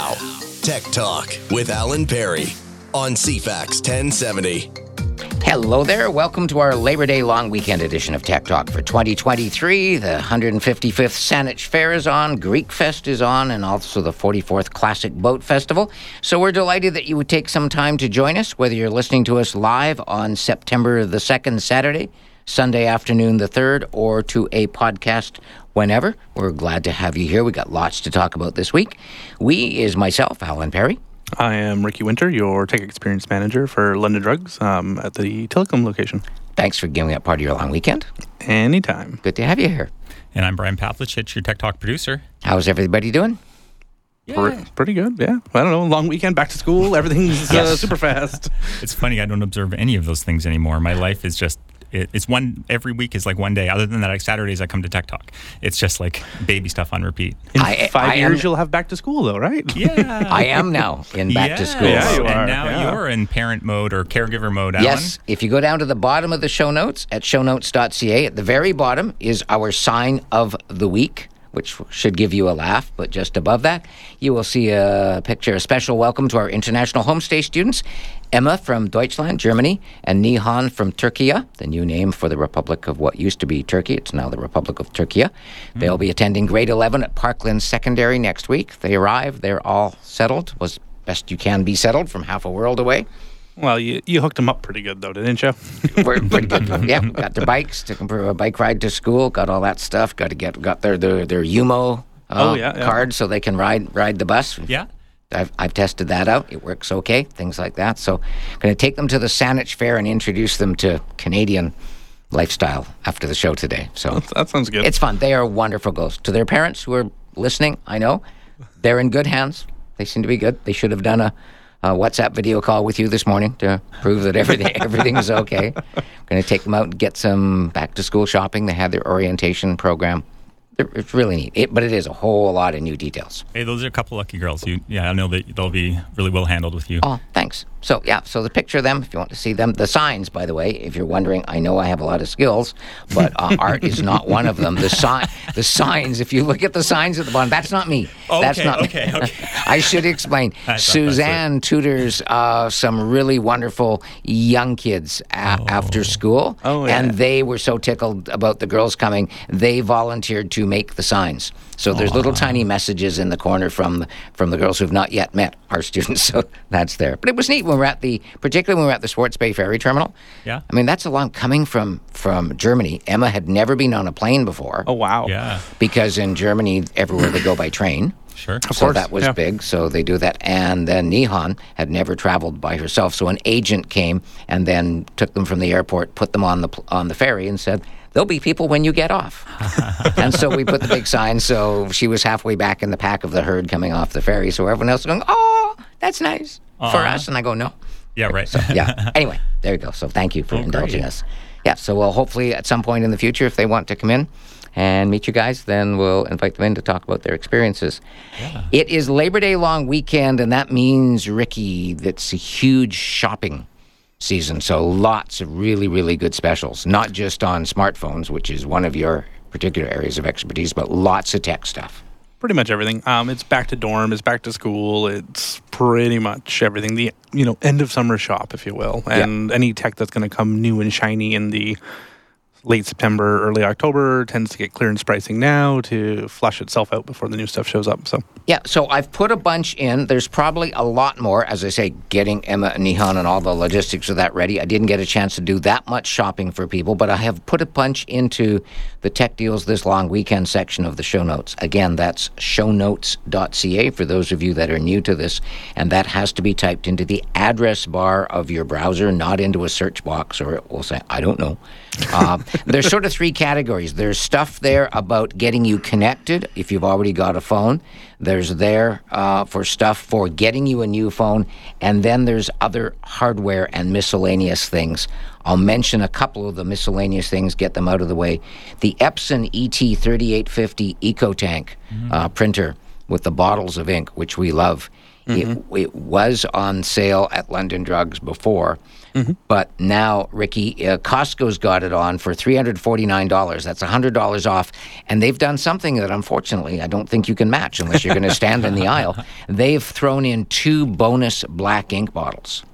Now, Tech Talk with Alan Perry on CFAX 1070. Hello there. Welcome to our Labor Day long weekend edition of Tech Talk for 2023. The 155th Saanich Fair is on, Greek Fest is on, and also the 44th Classic Boat Festival. So we're delighted that you would take some time to join us, whether you're listening to us live on September the 2nd, Saturday, Sunday afternoon the 3rd, or to a podcast whenever. We're glad to have you here. We got lots to talk about this week. We is myself, Alan Perry. I am Ricky Winter, your tech experience manager for London Drugs um, at the Tillicum location. Thanks for giving up part of your long weekend. Anytime. Good to have you here. And I'm Brian Pavlich, your Tech Talk producer. How's everybody doing? Pre- pretty good, yeah. I don't know, long weekend, back to school, everything's uh, super fast. It's funny, I don't observe any of those things anymore. My life is just, it, it's one, every week is like one day. Other than that, like Saturdays, I come to Tech Talk. It's just like baby stuff on repeat. In I- five I years, am- you'll have back to school, though, right? Yeah. I am now in back to school. Yeah, you are. and now yeah. you're in parent mode or caregiver mode, Alan. Yes, if you go down to the bottom of the show notes at shownotes.ca, at the very bottom is our sign of the week, which should give you a laugh, but just above that, you will see a picture, a special welcome to our international homestay students, Emma from Deutschland, Germany, and Nihan from Turkey, the new name for the Republic of what used to be Turkey. It's now the Republic of Turkey. Hmm. They'll be attending grade 11 at Parkland Secondary next week. They arrive, they're all settled, was best you can be settled from half a world away. Well, you, you hooked them up pretty good, though, didn't you? We're pretty good. yeah, got their bikes, took them for a bike ride to school, got all that stuff. Got to get got their their their UMO uh, Oh, yeah, yeah. card so they can ride ride the bus. Yeah. I've, I've tested that out. It works okay. Things like that. So, going to take them to the Saanich Fair and introduce them to Canadian lifestyle after the show today. So that sounds good. it's fun. They are wonderful girls. To their parents who are listening, I know they're in good hands. They seem to be good. They should have done a, a WhatsApp video call with you this morning to prove that everything everything is okay. Going to take them out and get some back to school shopping. They had their orientation program. They're- It's really neat, it, but it is a whole lot of new details. Hey, those are a couple lucky girls. You, yeah, I know that they'll be really well handled with you. Oh, thanks. So yeah, so the picture of them, if you want to see them, the signs, by the way, if you're wondering, I know I have a lot of skills, but uh, art is not one of them. The sign, the signs. If you look at the signs at the bottom, that's not me. that's Okay, not me. okay, okay. I should explain. I Suzanne tutors uh, some really wonderful young kids a- after school, Oh, yeah. and they were so tickled about the girls coming, they volunteered to make the signs. So there's little tiny messages in the corner from from the girls who've not yet met our students. So that's there. But it was neat when we we're at the, particularly when we we're at the Swartz Bay Ferry Terminal. Yeah. I mean that's a long coming from from Germany. Emma had never been on a plane before. oh, wow. Yeah, Because in Germany, everywhere they go by train. sure. So course, that was yeah. big. So they do that. And then Nihan had never traveled by herself. So an agent came and then took them from the airport, put them on the on the ferry, and said, "There'll be people when you get off." and so we put the big sign. So she was halfway back in the pack of the herd coming off the ferry. So everyone else was going, "Oh, that's nice for us." And I go, "No." Yeah, right. so, yeah. Anyway, there you go. So thank you for Oh, indulging great. us. Yeah. So we'll hopefully at some point in the future, if they want to come in and meet you guys, then we'll invite them in to talk about their experiences. It is Labor Day long weekend, and that means Ricky, that's a huge shopping season. So lots of really, really good specials, not just on smartphones, which is one of your particular areas of expertise, but lots of tech stuff. Pretty much everything. Um, it's back to dorm. It's back to school. It's pretty much everything. The you know end of summer shop, if you will, and any tech that's going to come new and shiny in the late September, early October tends to get clearance pricing now to flush itself out before the new stuff shows up. So Yeah, so I've put a bunch in. There's probably a lot more, as I say, getting Emma and Nihan and all the logistics of that ready. I didn't get a chance to do that much shopping for people, but I have put a bunch into the Tech Deals This Long Weekend section of the show notes. Again, that's shownotes.ca for those of you that are new to this, and that has to be typed into the address bar of your browser, not into a search box, or it will say, I don't know. Uh, there's sort of three categories. There's stuff there about getting you connected if you've already got a phone. There's there uh, for stuff for getting you a new phone, and then there's other hardware and miscellaneous things. I'll mention a couple of the miscellaneous things, get them out of the way. The Epson E ET3850 EcoTank uh, printer with the bottles of ink, which we love, It, it was on sale at London Drugs before, but now Ricky uh, Costco's got it on for three hundred forty nine dollars. That's hundred dollars off, and they've done something that unfortunately I don't think you can match unless you're going to stand in the aisle. They've thrown in two bonus black ink bottles.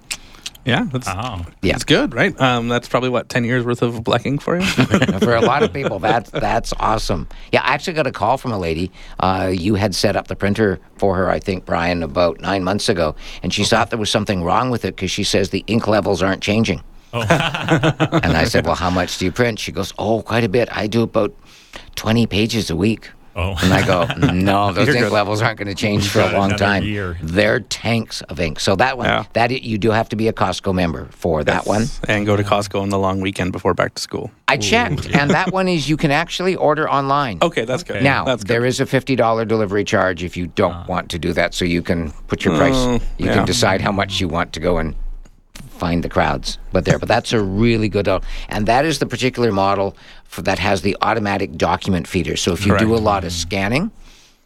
Yeah, that's Oh, Yeah. that's good, right? Um, that's probably what ten years worth of black ink for you. for a lot of people, that's that's awesome. Yeah, I actually got a call from a lady. Uh, you had set up the printer for her, I think, Brian, about nine months ago, and she thought there was something wrong with it because she says the ink levels aren't changing. Oh. and I said, "Well, how much do you print?" She goes, "Oh, quite a bit. I do about twenty pages a week." Oh. And I go, no, those ink good. levels aren't going to change for a long time. year. They're tanks of ink. So that one, Yeah. that you do have to be a Costco member for that one. and go to Costco on the long weekend before back to school. I checked, and that one is you can actually order online. Okay, that's good. Now that's good. there is a fifty dollar delivery charge if you don't want to do that, so you can put your price. Uh, You yeah. can decide how much you want to go and find the crowds. But there, but that's a really good, deal. and that is the particular model for, that has the automatic document feeder. So if you do a lot of scanning,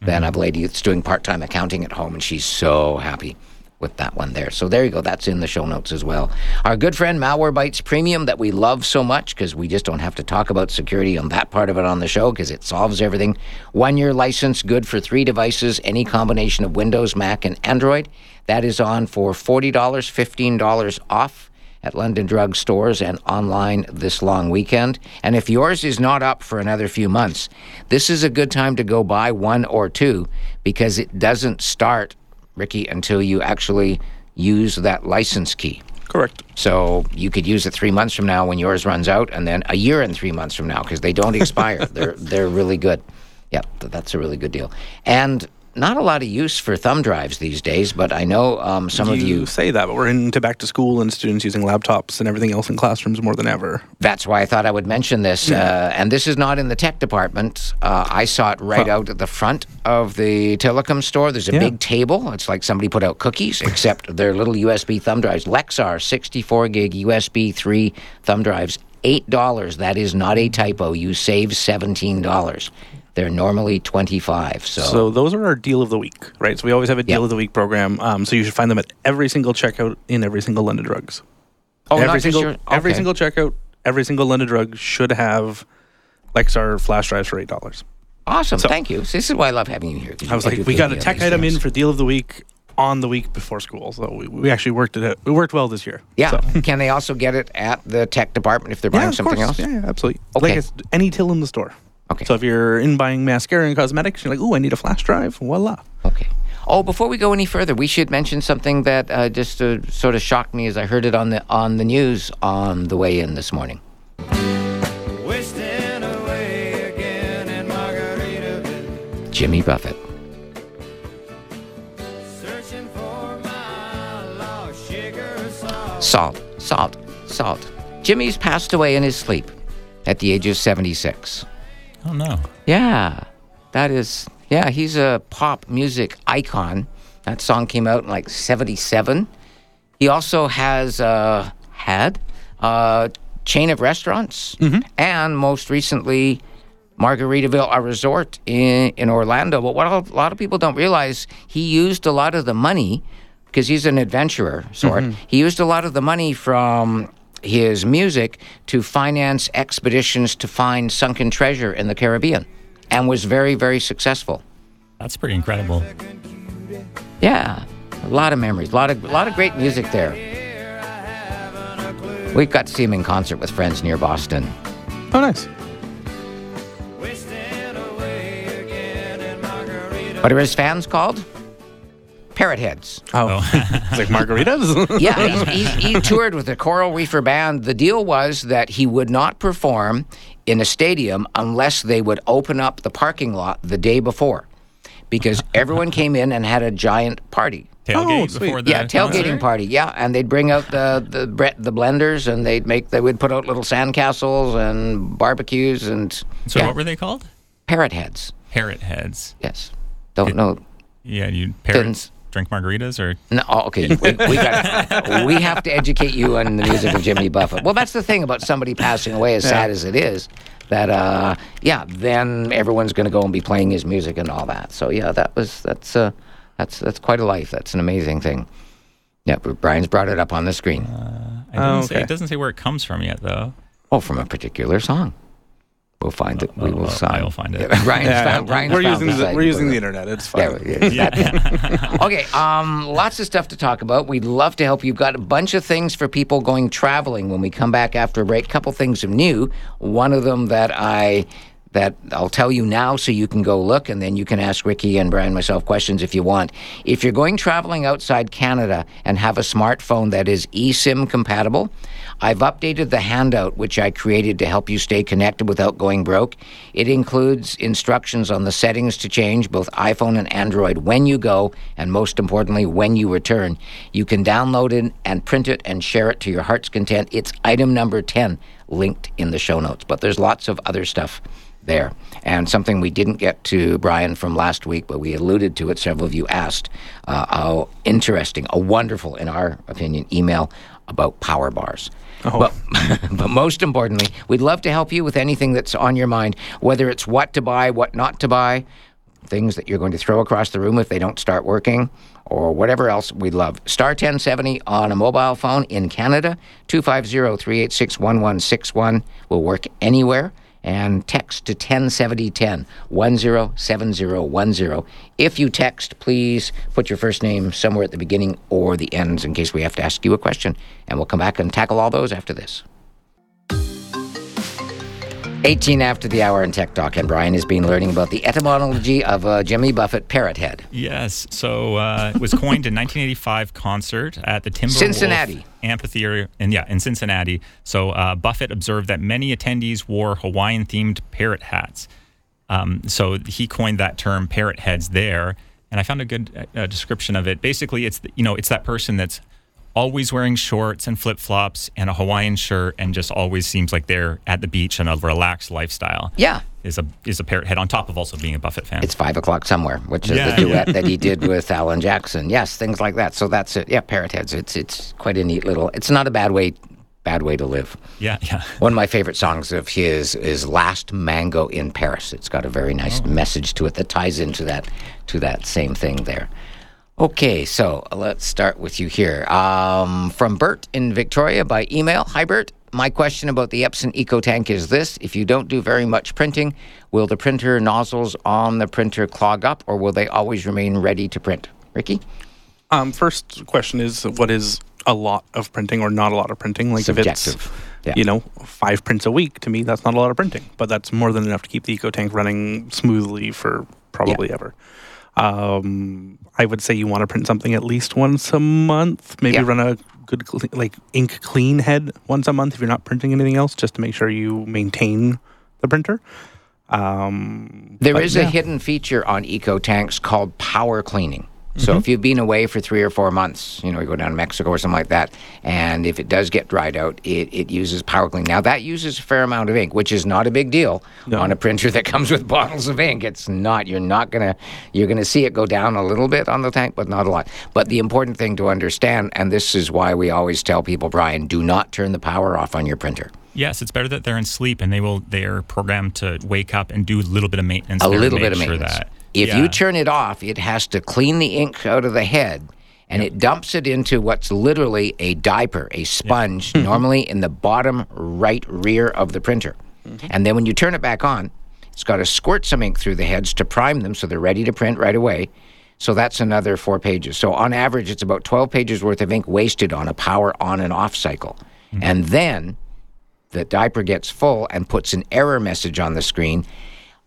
then I have a lady that's doing part time accounting at home, and she's so happy with that one there. So there you go. That's in the show notes as well. Our good friend Malwarebytes Premium that we love so much because we just don't have to talk about security on that part of it on the show because it solves everything. One year license, good for three devices, any combination of Windows, Mac, and Android. That is on for $40, $15 off at London Drug Stores and online this long weekend. And if yours is not up for another few months, this is a good time to go buy one or two because it doesn't start, Ricky, until you actually use that license key. correct. So you could use it three months from now when yours runs out, and then a year and three months from now because they don't expire. they're they're really good. Yep, that's a really good deal. And not a lot of use for thumb drives these days, but I know um, some of you say that, but we're into back to school and students using laptops and everything else in classrooms more than ever. That's why I thought I would mention this. Uh, and this is not in the tech department. Uh, I saw it right out at the front of the Tillicum store. There's a Yeah. big table. It's like somebody put out cookies, except they're little USB thumb drives. Lexar 64 gig USB 3 thumb drives. $8. That is not a typo. You save $17. They're normally 25 So, So those are our deal of the week, right? So we always have a deal Yep. of the week program. Um, so you should find them at every single checkout in every single London Drugs. oh, not every single your- every single checkout, every single London Drug should have Lexar flash drives for eight dollars. Awesome. so- Thank you. This is why I love having you here. I was like, we got a tech item things. in for deal of the week on the week before school, so we, we actually worked it. Out. It worked well this year. Yeah. So- Can they also get it at the tech department if they're yeah, buying of something course. else? Yeah, yeah, absolutely. Okay. Like any till in the store. Okay. So if you're in buying mascara and cosmetics, you're like, oh, I need a flash drive. Voila. Okay. Oh, before we go any further, we should mention something that uh, just uh, sort of shocked me as I heard it on the on the news on the way in this morning. Wasting away again in Margaritaville, Jimmy Buffett. searching for my lost sugar salt. Salt, salt, salt. Jimmy's passed away in his sleep at the age of 76. Oh no. Yeah, that is, yeah, he's a pop music icon. That song came out in like 77. He also has, uh, had a chain of restaurants mm-hmm. and most recently, Margaritaville, a resort in, in Orlando. But what a lot of people don't realize, he used a lot of the money because he's an adventurer sort. Mm-hmm. He used a lot of the money from his music to finance expeditions to find sunken treasure in the Caribbean, and was very, very successful. That's pretty incredible. Yeah, a lot of memories, a lot of, a lot of great music there. We got to see him in concert with friends near Boston. Oh, nice. Wasting away again in Margaritaville. What are his fans called? Parrot heads. Oh, oh. it's like margaritas. Yeah, he's, he's, he toured with the Coral Reefer Band. The deal was that he would not perform in a stadium unless they would open up the parking lot the day before, because everyone came in and had a giant party. Tailgate Oh, before the Yeah, tailgating concert? party. Yeah, and they'd bring out the the the blenders, and they'd make they would put out little sandcastles and barbecues and So yeah, what were they called? parrot heads. Parrot heads. Yes, don't know. Yeah, you parrots Didn't- drink margaritas or No, oh, okay. We, we, got, we have to educate you on the music of Jimmy Buffett. Well, that's the thing about somebody passing away, as sad as it is, that uh, yeah, then everyone's going to go and be playing his music and all that. So yeah, that was that's uh, That's that's quite a life. That's an amazing thing. Yeah, but Brian's brought it up on the screen. It doesn't, Oh, say, it doesn't say where it comes from yet, though. oh, from a particular song. We'll find it. We will sign. I'll find it. Brian's Yeah, found, Brian's we're found using the, we're using the internet. It's fine. Yeah, yeah, that- okay, um, lots of stuff to talk about. We'd love to help you. We've got a bunch of things for people going traveling when we come back after a break. couple things of new. One of them that I that I'll tell you now so you can go look and then you can ask Ricky and Brian myself questions if you want. If you're going traveling outside Canada and have a smartphone that is eSIM compatible, I've updated the handout which I created to help you stay connected without going broke. It includes instructions on the settings to change both iPhone and Android when you go and most importantly when you return. You can download it and print it and share it to your heart's content. It's item number 10 linked in the show notes, but there's lots of other stuff there. And something we didn't get to, Brian, from last week, but we alluded to it. Several of you asked uh, how interesting, a wonderful, in our opinion, email about power bars. Oh. But, but most importantly, we'd love to help you with anything that's on your mind, whether it's what to buy, what not to buy, things that you're going to throw across the room if they don't start working, or whatever else we'd love. Star 1070 on a mobile phone in Canada, 250 386 1161 will work anywhere. And text to 107010, 107010. If you text, please put your first name somewhere at the beginning or the ends in case we have to ask you a question. And we'll come back and tackle all those after this. 18 after the hour in Tech Talk, and Brian has been learning about the etymology of uh, Jimmy Buffett parrot head. Yes. So uh, it was coined in 1985 concert at the Timberwolf Cincinnati. Amphitheater, and yeah, in Cincinnati. So uh, Buffett observed that many attendees wore Hawaiian-themed parrot hats. Um, so he coined that term "parrot heads" there, and I found a good uh, description of it. Basically, it's the- you know it's that person that's always wearing shorts and flip flops and a Hawaiian shirt, and just always seems like they're at the beach and a relaxed lifestyle. Yeah. Is a is a parrot head on top of also being a Buffett fan. It's five o'clock somewhere, which is Yeah, the yeah. duet that he did with Alan Jackson. Yes, things like that. So that's it. Yeah, parrot heads. It's it's quite a neat little. It's not a bad way bad way to live. yeah, yeah. One of my favorite songs of his is "Last Mango in Paris." It's got a very nice oh. message to it that ties into that to that same thing there. Okay, so let's start with you here. Um, from Bert in Victoria by email. Hi, Bert. My question about the Epson EcoTank is this: If you don't do very much printing, will the printer nozzles on the printer clog up, or will they always remain ready to print? Ricky, Um, first question is what is a lot of printing or not a lot of printing? Like if it's Yeah. you know five prints a week to me, that's not a lot of printing, but that's more than enough to keep the EcoTank running smoothly for probably ever. Um, I would say you want to print something at least once a month. Maybe Yeah. run a good like ink clean head once a month if you're not printing anything else, just to make sure you maintain the printer. Um, There but is a hidden feature on eco tanks called power cleaning. So Mm-hmm. if you've been away for three or four months, you know, you go down to Mexico or something like that, and if it does get dried out, it, it uses power clean. Now that uses a fair amount of ink, which is not a big deal No. on a printer that comes with bottles of ink. It's not. You're not gonna. You're gonna see it go down a little bit on the tank, but not a lot. But the important thing to understand, and this is why we always tell people, Brian, do not turn the power off on your printer. Yes, it's better that they're in sleep and they will. They are programmed to wake up and do a little bit of maintenance. a little bit of sure maintenance. That, if Yeah. you turn it off, it has to clean the ink out of the head and it dumps it into what's literally a diaper, a sponge, normally in the bottom right rear of the printer. Mm-hmm. And then when you turn it back on, it's got to squirt some ink through the heads to prime them so they're ready to print right away. So that's another four pages. So on average, it's about 12 pages worth of ink wasted on a power on and off cycle. Mm-hmm. And then the diaper gets full and puts an error message on the screen.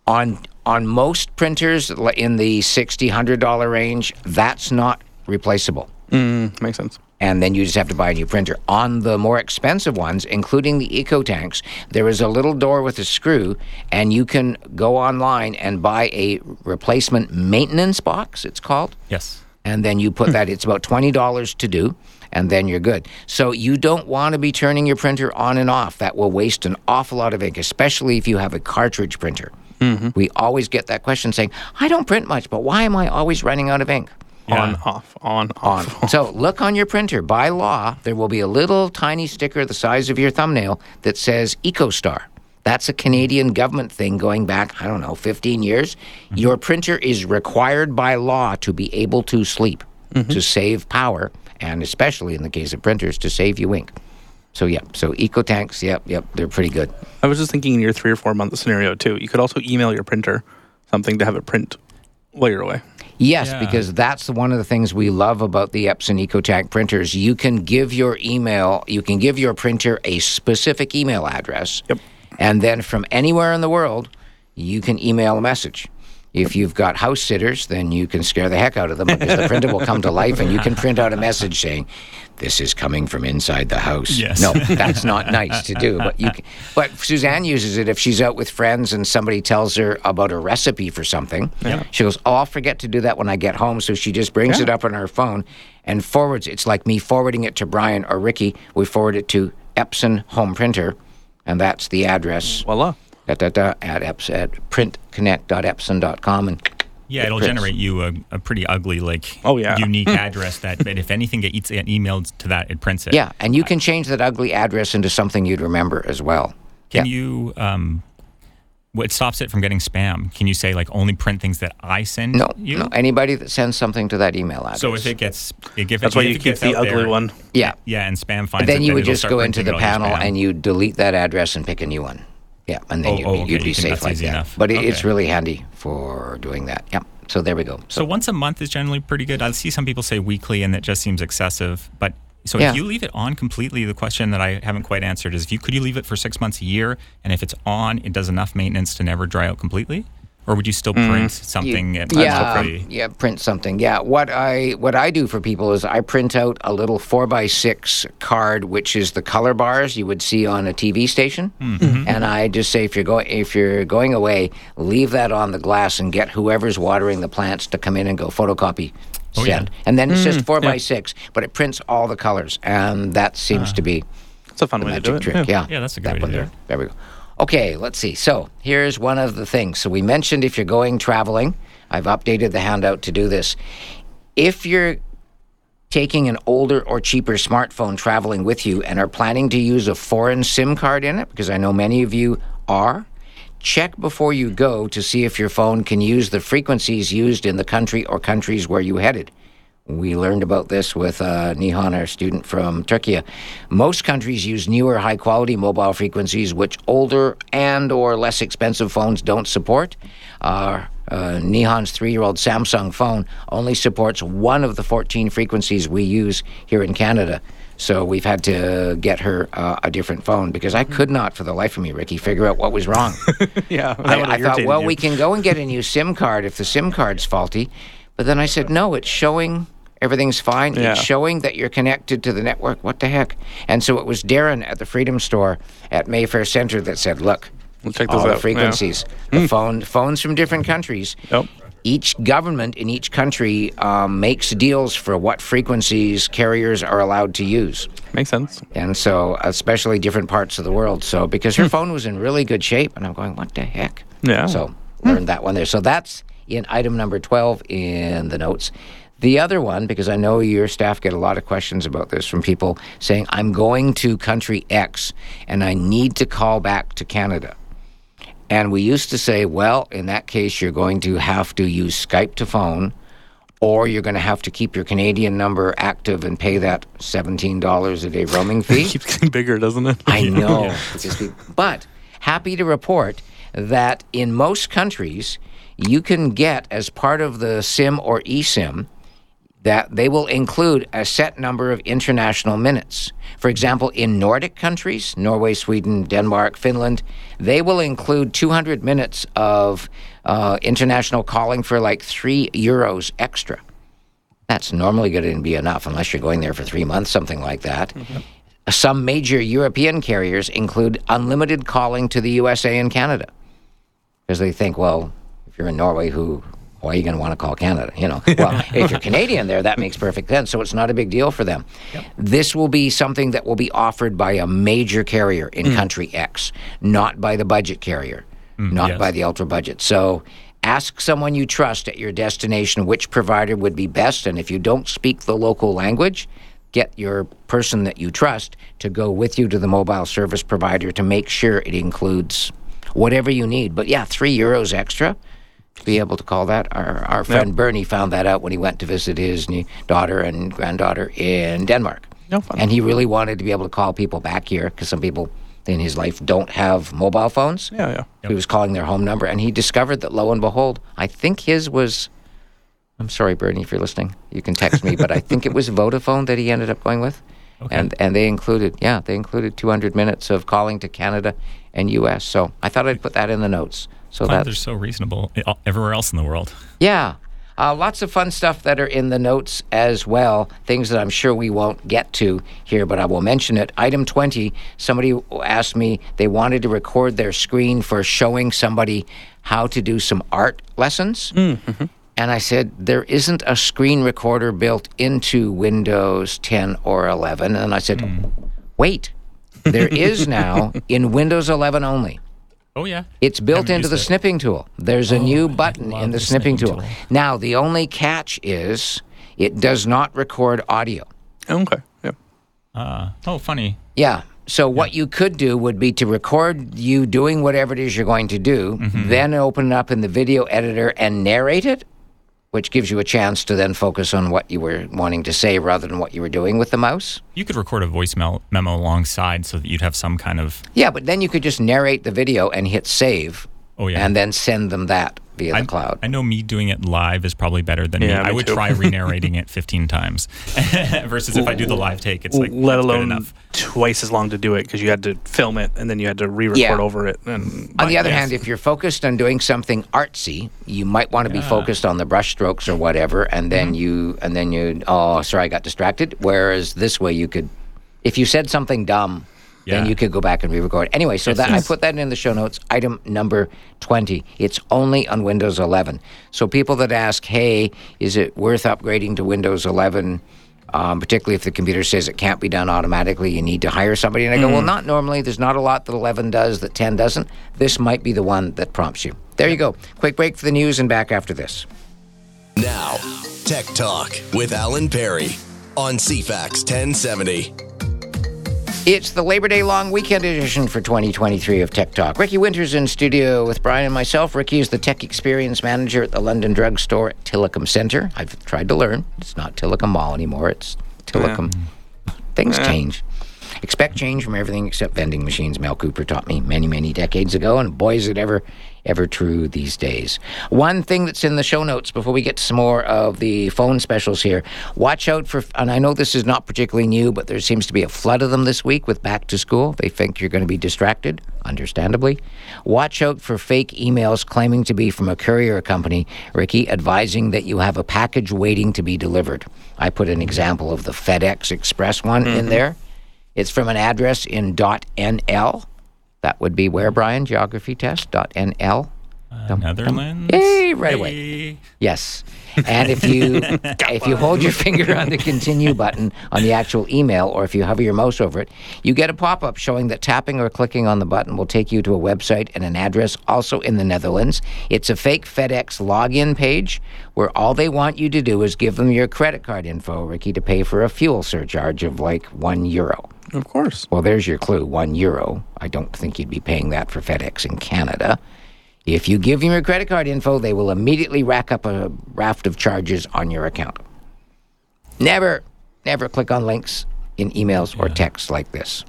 On on most printers in the sixty hundred dollar range, that's not replaceable. Mm, makes sense. And then you just have to buy a new printer. On the more expensive ones, including the Eco Tanks, there is a little door with a screw, and you can go online and buy a replacement maintenance box. It's called yes. and then you put that it's about $20 to do and then you're good so you don't want to be turning your printer on and off that will waste an awful lot of ink especially if you have a cartridge printer Mm-hmm. we always get that question saying i don't print much but why am i always running out of ink? On, off, on, on. Off. so look on your printer. By law there will be a little tiny sticker the size of your thumbnail that says ecostar. That's a Canadian government thing going back, I don't know, 15 years. Mm-hmm. Your printer is required by law to be able to sleep, mm-hmm. to save power, and especially in the case of printers, to save you ink. So, yeah, so eco tanks, yep, yep, they're pretty good. I was just thinking in your three or four month scenario too. You could also email your printer something to have it print while you're away. Yes, Yeah. because that's one of the things we love about the Epson EcoTank printers. You can give your email, you can give your printer a specific email address, Yep. and then from anywhere in the world, you can email a message. If you've got house sitters, then you can scare the heck out of them because the printer will come to life and you can print out a message saying, "This is coming from inside the house." Yes. No, that's not nice to do. But you, can, but Suzanne uses it if she's out with friends and somebody tells her about a recipe for something. Yeah. She goes, "Oh, I'll forget to do that when I get home." So she just brings it up on her phone and forwards. It's like me forwarding it to Brian or Ricky. We forward it to Epson Home Printer, and that's the address. Voila. Da, da, da, at, Eps, at printconnect.epson.com and Yeah, it'll prints. generate you a, a pretty ugly, like, Oh, yeah. unique address that, that if anything gets emailed to that, it prints it. yeah, and you can change that ugly address into something you'd remember as well. Can yeah. you? Um, what stops it from getting spam? Can you say like only print things that I send No, you? no, anybody that sends something to that email address. So if it gets, if it, That's why you keep the ugly there- one. yeah, Yeah, and spam finds then it, you would just go into the it all your panel and you delete that address and pick a new one. Yeah, and then Oh, oh you, oh, you'd be you safe like that. enough. But it, it's really handy for doing that. Yeah. So there we go. So once a month is generally pretty good. I see some people say weekly, and that just seems excessive. But so Yeah. if you leave it on completely, the question that I haven't quite answered is: if you could you leave it for six months a year, and if it's on, it does enough maintenance to never dry out completely, or would you still print something? at yeah, monthly? yeah, print something. Yeah, what I what I do for people is I print out a little four by six card, which is the color bars you would see on a TV station, Mm-hmm. and I just say if you're going if you're going away, leave that on the glass and get whoever's watering the plants to come in and go photocopy. Oh, yeah. Send. And then it's just four by six, but it prints all the colors, and that seems Ah. to be It's a fun the way to do magic it. trick. Yeah. Yeah, that's a good that way to one do there. it. There we go. Okay, let's see. So here's one of the things. So we mentioned if you're going traveling, I've updated the handout to do this. If you're taking an older or cheaper smartphone traveling with you and are planning to use a foreign SIM card in it, because I know many of you are, check before you go to see if your phone can use the frequencies used in the country or countries where you headed. We learned about this with uh, Nihan, our student from Turkey. Most countries use newer, high-quality mobile frequencies, which older and or less expensive phones don't support. Uh, uh, Nihan's three-year-old Samsung phone only supports one of the 14 frequencies we use here in Canada. So we've had to get her uh, a different phone because I could not, for the life of me, Ricky, figure out what was wrong. Yeah. I, I thought, well, you. we can go and get a new SIM card if the SIM card's faulty. But then I said, no, it's showing everything's fine. Yeah. It's showing that you're connected to the network. What the heck? And so it was Darren at the Freedom Store at Mayfair Center that said, look, We'll check all the out, yeah. frequencies, the hmm. phone, phones from different countries. Yep. Each government in each country um, makes deals for what frequencies carriers are allowed to use. Makes sense. And so, especially different parts of the world. So, because her hmm. phone was in really good shape, and I'm going, what the heck? Yeah. So, hmm. learned that one there. So, that's in item number 12 in the notes. The other one, because I know your staff get a lot of questions about this from people saying, I'm going to country X and I need to call back to Canada. And we used to say, well, in that case, you're going to have to use Skype to phone, or you're going to have to keep your Canadian number active and pay that $17 a day roaming fee. keeps getting bigger, doesn't it? I know. We- but happy to report that in most countries, you can get as part of the SIM or eSIM that they will include a set number of international minutes. For example, in Nordic countries, Norway, Sweden, Denmark, Finland, they will include 200 minutes of uh, international calling for like three euros extra. That's normally going to be enough unless you're going there for three months, something like that. Some major European carriers include unlimited calling to the USA and Canada because they think, well, if you're in Norway, who why are you going to want to call Canada? You know, well, if you're Canadian there, that makes perfect sense. So it's not a big deal for them. This will be something that will be offered by a major carrier in mm. country X, not by the budget carrier, mm, not yes. by the ultra budget. So ask someone you trust at your destination which provider would be best, and if you don't speak the local language, get your person that you trust to go with you to the mobile service provider to make sure it includes whatever you need. But yeah, three euros extra be able to call that. Our, our friend Bernie found that out when he went to visit his new daughter and granddaughter in Denmark. No fun. And he really wanted to be able to call people back here because some people in his life don't have mobile phones. Yeah, yeah. He was calling their home number, and he discovered that lo and behold, I think his was. I'm sorry, Bernie, if you're listening, you can text me, but I think it was Vodafone that he ended up going with, Okay. and and they included, yeah, they included 200 minutes of calling to Canada and U.S. So I thought I'd put that in the notes. So that they're so reasonable eh, everywhere else in the world. yeah. Uh, lots of fun stuff that are in the notes as well. Things that I'm sure we won't get to here, but I will mention it. Item 20 somebody asked me they wanted to record their screen for showing somebody how to do some art lessons. Mm, mm-hmm. And I said, there isn't a screen recorder built into Windows 10 or 11. And I said, mm. wait, there is now in Windows 11 only. Oh yeah, It's built into the it. snipping tool. There's a new button in the, the snipping, snipping tool. tool. Now, the only catch is it does not record audio. Okay. Yeah. Uh, oh, funny. Yeah. So what you could do would be to record you doing whatever it is you're going to do, Mm-hmm. then open it up in the video editor and narrate it, which gives you a chance to then focus on what you were wanting to say rather than what you were doing with the mouse. You could record a voice memo alongside so that you'd have some kind of. Yeah, but then you could just narrate the video and hit save. Oh, yeah. And then send them that via the I, cloud. I know me doing it live is probably better than Yeah, me. I would too. try re-narrating it 15 times versus if I do the live take, it's like Let alone enough. twice as long to do it because you had to film it and then you had to re-record Yeah. over it. And On the other yes. hand, if you're focused on doing something artsy, you might want to be focused on the brush strokes or whatever, and then Mm-hmm. you and then you oh sorry I got distracted. Whereas this way you could, if you said something dumb, then you could go back and re-record. Anyway, so Yes, that yes. I put that in the show notes. Item number twenty. It's only on Windows 11. So people that ask, hey, is it worth upgrading to Windows 11? Um, particularly if the computer says it can't be done automatically, you need to hire somebody. And I go, well, not normally. There's not a lot that 11 does that 10 doesn't. This might be the one that prompts you. There you go. Quick break for the news and back after this. Now, Tech Talk with Alan Perry on CFAX 1070. It's the Labor Day long weekend edition for 2023 of Tech Talk. Ricky Winter's in studio with Brian and myself. Ricky is the tech experience manager at the London Drug Store at Tillicum Centre. I've tried to learn. It's not Tillicum Mall anymore. It's Tillicum. Things change. Expect change from everything except vending machines. Mel Cooper taught me many, many decades ago, and boy, is it ever, ever true these days. One thing that's in the show notes before we get to some more of the phone specials here watch out for, and I know this is not particularly new, but there seems to be a flood of them this week with back to school. They think you're going to be distracted, understandably. Watch out for fake emails claiming to be from a courier company, Ricky, advising that you have a package waiting to be delivered. I put an example of the FedEx Express one in mm-hmm. there. It's from an address in .nl. That would be where, Brian? Geography test .nl. Uh, Netherlands. Hey, right away. Hey. Yes. And if you if you hold your finger on the continue button on the actual email, or if you hover your mouse over it, you get a pop up showing that tapping or clicking on the button will take you to a website and an address also in the Netherlands. It's a fake FedEx login page where all they want you to do is give them your credit card info, Ricky, to pay for a fuel surcharge of like one euro. Of course. Well, there's your clue one euro. I don't think you'd be paying that for FedEx in Canada. If you give them your credit card info, they will immediately rack up a raft of charges on your account. Never, never click on links in emails or texts like this.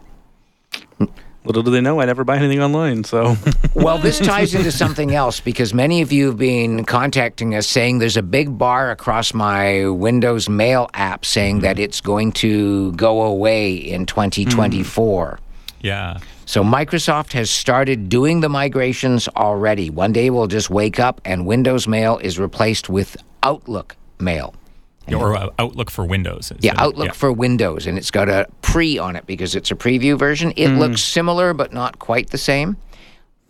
Little do they know, I never buy anything online. So Well, this ties into something else because many of you have been contacting us saying there's a big bar across my Windows Mail app saying that it's going to go away in 2024. Hmm. Yeah. So Microsoft has started doing the migrations already. One day we'll just wake up and Windows Mail is replaced with Outlook Mail. Or uh, Outlook for Windows. Yeah, the- Outlook for Windows, and it's got a pre on it because it's a preview version. It looks similar, but not quite the same.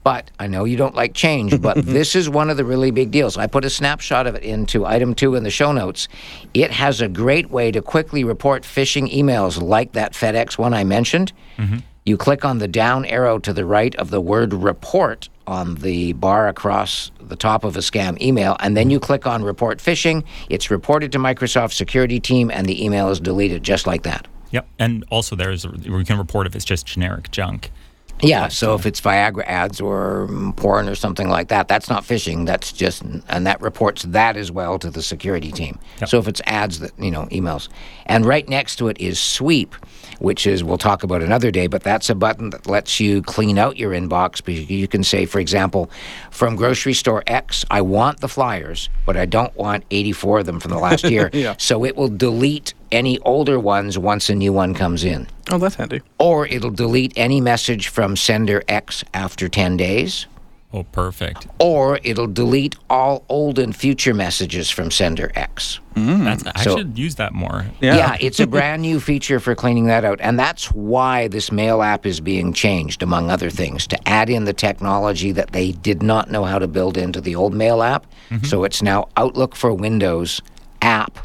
But I know you don't like change, but this is one of the really big deals. I put a snapshot of it into item two in the show notes. It has a great way to quickly report phishing emails like that FedEx one I mentioned. You click on the down arrow to the right of the word report on the bar across the top of a scam email, and then you click on report phishing. It's reported to Microsoft security team, and the email is deleted just like that. Yep. And also, there's we can report if it's just generic junk. Yeah, uh, so if it's Viagra ads or porn or something like that, that's not phishing. That's just, and that reports that as well to the security team. Yep. So if it's ads that, you know, emails. And right next to it is sweep, which is, we'll talk about another day, but that's a button that lets you clean out your inbox. Because You can say, for example, from grocery store X, I want the flyers, but I don't want 84 of them from the last year. Yeah. So it will delete any older ones once a new one comes in Oh, that's handy. or it'll delete any message from sender X after 10 days, Oh, perfect. or it'll delete all old and future messages from sender X. Mm. That's, I So- should use that more. Yeah. it's a brand new feature for cleaning that out. And that's why this mail app is being changed, among other things, to add in the technology that they did not know how to build into the old mail app. Mm-hmm. So it's now Outlook for Windows app.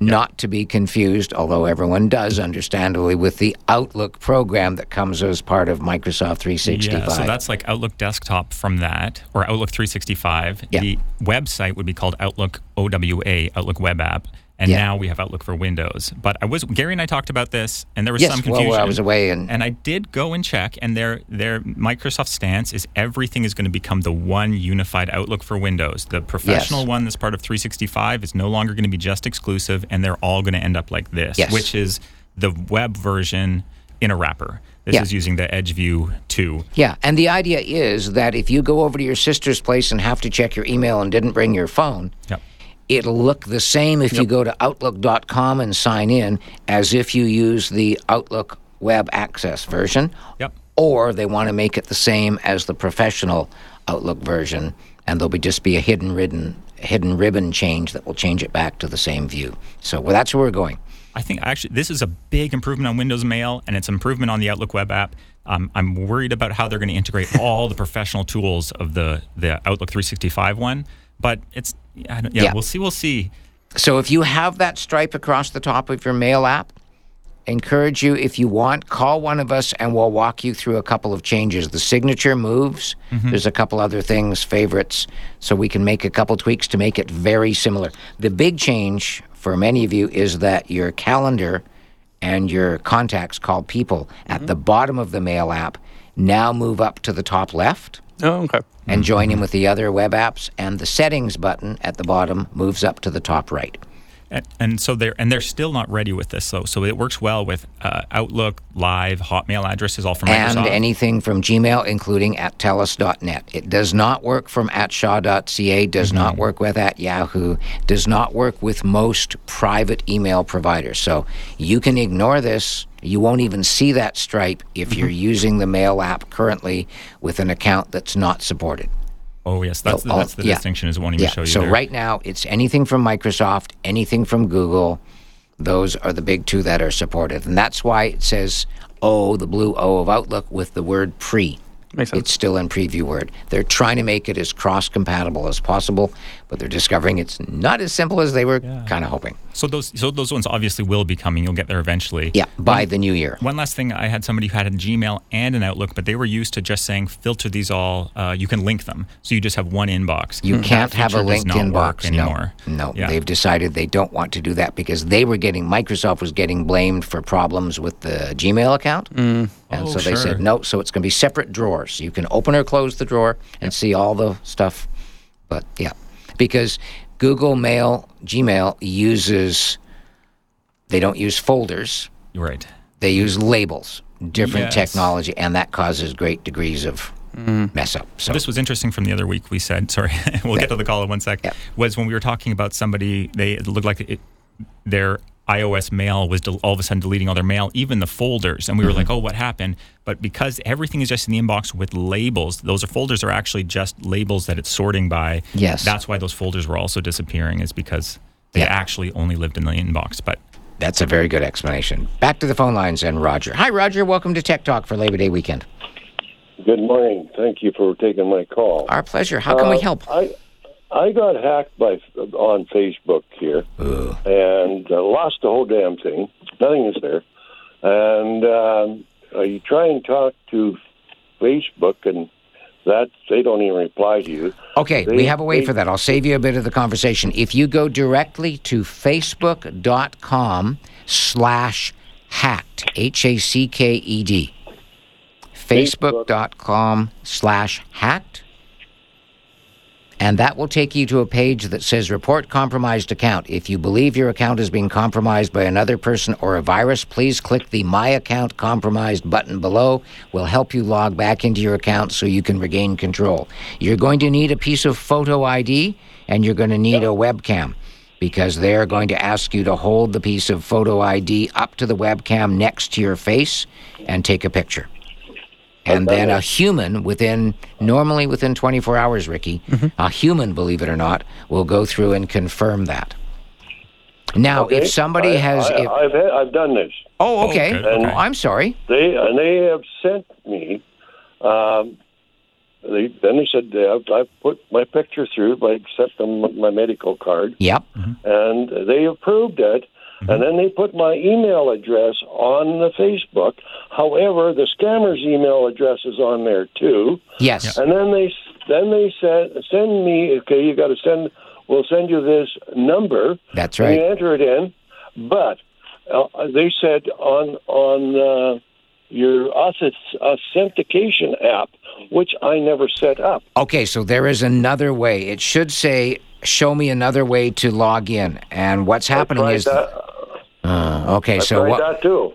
Not to be confused, although everyone does, understandably, with the Outlook program that comes as part of Microsoft 365. Yeah, so that's like Outlook Desktop from that, or Outlook 365. Yeah. The website would be called Outlook OWA, Outlook Web App, and Yeah. now we have Outlook for Windows. But I was Gary and I talked about this, and there was Yes, some well, confusion. I was away and- and I did go and check, and their their Microsoft stance is everything is going to become the one unified Outlook for Windows. The professional one that's part of 365 is no longer going to be just exclusive, and they're all going to end up like this, Yes. which is the web version in a wrapper. This Yeah. is using the Edge View 2. Yeah, and the idea is that if you go over to your sister's place and have to check your email and didn't bring your phone, Yep. It'll look the same if you go to Outlook.com and sign in as if you use the Outlook web access version. Yep. Or they want to make it the same as the professional Outlook version, and there'll be just be a hidden ribbon, hidden ribbon change that will change it back to the same view. So well, that's where we're going. I think actually this is a big improvement on Windows Mail, and it's improvement on the Outlook web app. Um, I'm worried about how they're going to integrate all the professional tools of the the Outlook 365 one, but it's yeah, Yeah. we'll see. We'll see. So if you have that stripe across the top of your mail app, encourage you if you want, call one of us and we'll walk you through a couple of changes. The signature moves. Mm-hmm. There's a couple other things, favorites, so we can make a couple tweaks to make it very similar. The big change for many of you is that your calendar and your contacts called people at mm-hmm. the bottom of the mail app now move up to the top left Oh, okay. And join in with the other web apps and the settings button at the bottom moves up to the top right. And, and so they're and they're still not ready with this though. So it works well with uh, Outlook, Live, Hotmail addresses, all from and Microsoft. anything from Gmail, including at telus.net. It does not work from at shaw.ca, does not Mm-hmm. work with at Yahoo, does not work with most private email providers. So you can ignore this. You won't even see that stripe if Mm-hmm. you're using the mail app currently with an account that's not supported. oh yes, that's the, Oh, that's the yeah. distinction. Is it won't even Yeah. show you So there. right now, it's anything from Microsoft, anything from Google. Those are the big two that are supported, and that's why it says O, the blue O of Outlook, with the word pre. Makes sense. It's still in preview word. They're trying to make it as cross compatible as possible, but they're discovering it's not as simple as they were kind of hoping. So those so those ones obviously will be coming. You'll get there eventually. Yeah, by the new year. One last thing, I had somebody who had a Gmail and an Outlook, but they were used to just saying filter these all. Uh, you can link them, so you just have one inbox. You That can't have a feature does linked not inbox anymore. No, no. Yeah. They've decided they don't want to do that because they were getting Microsoft was getting blamed for problems with the Gmail account, and Oh, so they sure. said no. So it's going to be separate drawers. You can open or close the drawer and see all the stuff. But yeah, because Google Mail, Gmail uses they don't use folders. Right. They use labels, different Yes. technology, and that causes great degrees of mm. mess up. So This was interesting from the other week. We said, sorry, we'll get to the call in one sec. Yeah. Was when we were talking about somebody, they looked like it, their iOS mail was del- all of a sudden deleting all their mail, even the folders. And we were Mm-hmm. like, oh, what happened? But because everything is just in the inbox with labels, those are folders are actually just labels that it's sorting by. Yes. That's why those folders were also disappearing, is because they Yeah. actually only lived in the inbox. But That's a very good explanation. Back to the phone lines and Roger. Hi, Roger. Welcome to Tech Talk for Labor Day weekend. Good morning. Thank you for taking my call. Our pleasure. How can we Uh, help? I I got hacked by on Facebook here and uh, lost the whole damn thing. Nothing is there. And um, I try and talk to Facebook, and that they don't even reply to you. Okay, we have a way they- for that. I'll save you a bit of the conversation. If you go directly to facebook.com slash hacked, H A C K E D, facebook.com slash hacked, and that will take you to a page that says report compromised account. If you believe your account is being compromised by another person or a virus, please click the My Account Compromised button below. We'll help you log back into your account so you can regain control. You're going to need a piece of photo ID and you're going to need a webcam because they're going to ask you to hold the piece of photo ID up to the webcam next to your face and take a picture and then a human within normally within 24 hours ricky a human believe it or not will go through and confirm that now Okay? if somebody I, has I, if, I've had, I've done this. oh okay, Okay, Oh, okay. i'm sorry They and they have sent me. Um, they then they said they have, I put my picture through by accepting my medical card, yep and they approved it. And then they put my email address on the Facebook. However, the scammer's email address is on there too. yes And then they then they said send me okay you got to send we'll send you this number. That's And you enter it in, but uh, they said on on uh, your auth- authentication app, which I never set up. okay so there is another way it should say show me another way to log in and what's happening is that, Uh, okay I so what that too.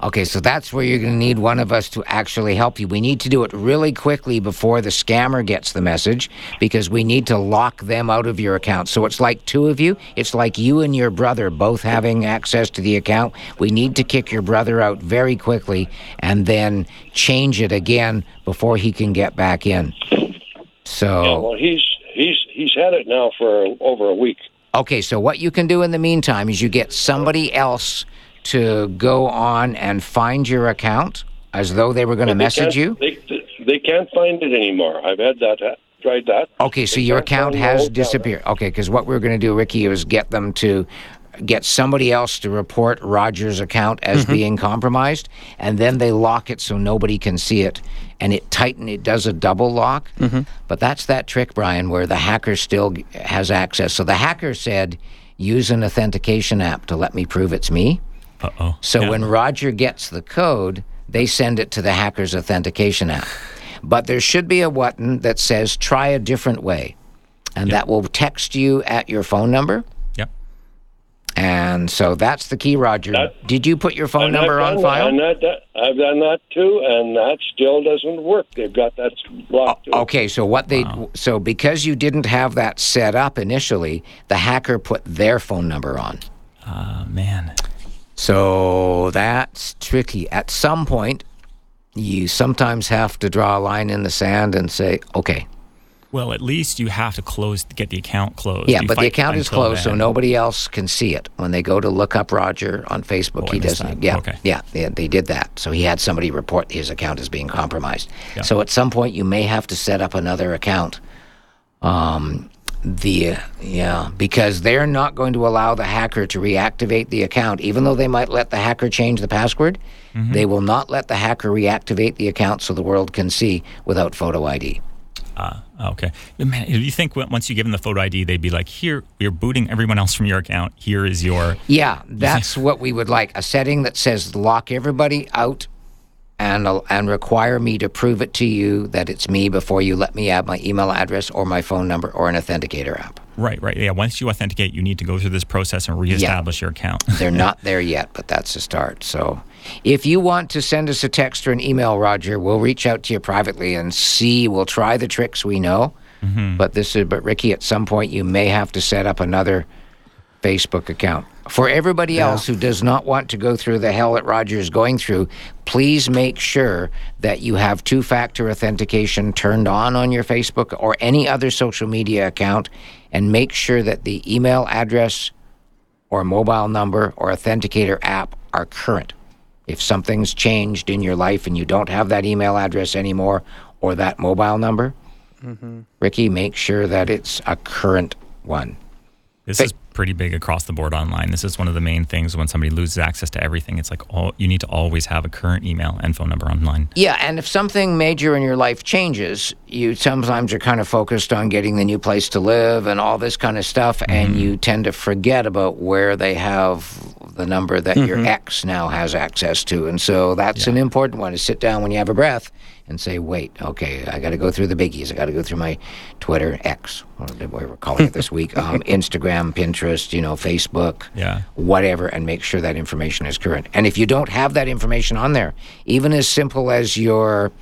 Okay, so that's where you're going to need one of us to actually help you. We need to do it really quickly before the scammer gets the message because we need to lock them out of your account. So it's like two of you. It's like you and your brother both having access to the account. We need to kick your brother out very quickly and then change it again before he can get back in. So. Yeah, well, he's he's he's had it now for over a week. Okay, so what you can do in the meantime is you get somebody else to go on and find your account as though they were going to message you. They they can't find it anymore. I've had that ha- tried that. Okay, so They your account has disappeared. Okay, because what we're going to do, Ricky, is get them to get somebody else to report Roger's account as being compromised, and then they lock it so nobody can see it, and it tighten. It does a double lock, but that's that trick, Brian, where the hacker still has access. So the hacker said, "Use an authentication app to let me prove it's me." Uh oh. So when Roger gets the code, they send it to the hacker's authentication app. But there should be a button that says try a different way. And that will text you at your phone number. Yep. And so that's the key, Roger. That- Did you put your phone And number on file? That, and that, that, I've done that too, and that still doesn't work. They've got that blocked. too. Okay, so what they so because you didn't have that set up initially, the hacker put their phone number on. Uh, man. So that's tricky. At some point, you sometimes have to draw a line in the sand and say, okay, Well, at least you have to close get the account closed. Yeah, You but the account is closed, so nobody else can see it. When they go to look up Roger on Facebook, Oh, he doesn't. Yeah, Okay. yeah, yeah, they did that. So he had somebody report his account as being compromised. Yeah. So at some point, you may have to set up another account. Um, the yeah, because they're not going to allow the hacker to reactivate the account, even though they might let the hacker change the password. Mm-hmm. They will not let the hacker reactivate the account so the world can see without photo ID. Ah, okay. Man, do you think once you give them the photo ID, they'd be like, "Here, we're booting everyone else from your account. Here is your." Yeah, that's what we would like. A setting that says lock everybody out and and require me to prove it to you that it's me before you let me add my email address or my phone number or an authenticator app. Right, right. Yeah. Once you authenticate, you need to go through this process and reestablish your account. They're not there yet, but that's a start. So if you want to send us a text or an email, Roger, we'll reach out to you privately and see. We'll try the tricks we know. Mm-hmm. But this is but Ricky, at some point you may have to set up another Facebook account. For everybody else who does not want to go through the hell that Roger is going through, please make sure that you have two factor authentication turned on on your Facebook or any other social media account and make sure that the email address or mobile number or authenticator app are current. If something's changed in your life and you don't have that email address anymore or that mobile number, mm-hmm. Ricky, make sure that it's a current one. This is pretty big across the board online. This is one of the main things when somebody loses access to everything. It's like all, you need to always have a current email and phone number online. Yeah, and if something major in your life changes, you sometimes are kind of focused on getting the new place to live and all this kind of stuff, and mm-hmm. you tend to forget about where they have the number that your mm-hmm. ex now has access to. And so that's an important one to sit down when you have a breath and say, wait, okay, I got to go through the biggies. I got to go through my Twitter, X, whatever we're calling it this week, um, Instagram, Pinterest, you know, Facebook, Yeah. whatever, and make sure that information is current. And if you don't have that information on there, even as simple as your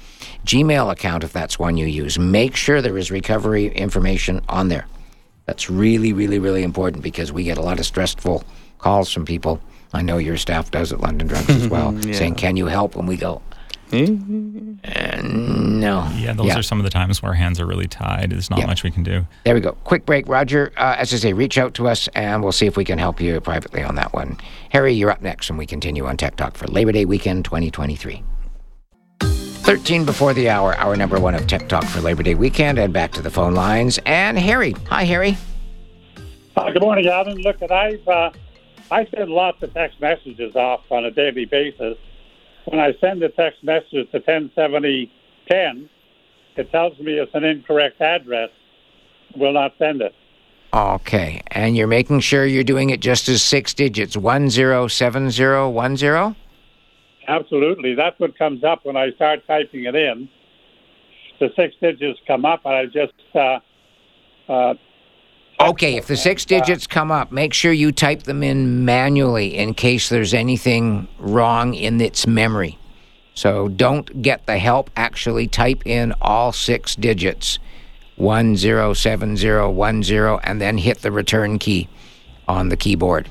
Gmail account, if that's one you use, make sure there is recovery information on there. That's really, really, really important because we get a lot of stressful calls from people. I know your staff does at London Drugs as well, saying, "Can you help?" And we go, "Uh, "No." Yeah, those are some of the times where hands are really tied. There's not Yeah. much we can do. There we go. Quick break, Roger. Uh, as I say, reach out to us and we'll see if we can help you privately on that one. Harry, you're up next, and we continue on Tech Talk for Labor Day weekend 2023. 13 before the hour, hour number one of Tech Talk for Labor Day weekend, and back to the phone lines. And Harry. Hi, Harry. Uh, good morning, Alan. Look, I've uh, I send lots of text messages off on a daily basis. When I send a text message to 107010, it tells me it's an incorrect address. Will not send it. Okay. And you're making sure you're doing it just as six digits 107010? Absolutely, that's what comes up when I start typing it in. The six digits come up, and I just uh, uh, Okay, if the six digits come up, make sure you type them in manually in case there's anything wrong in its memory. So don't get the help. Actually, type in all six digits 107010 and then hit the return key on the keyboard.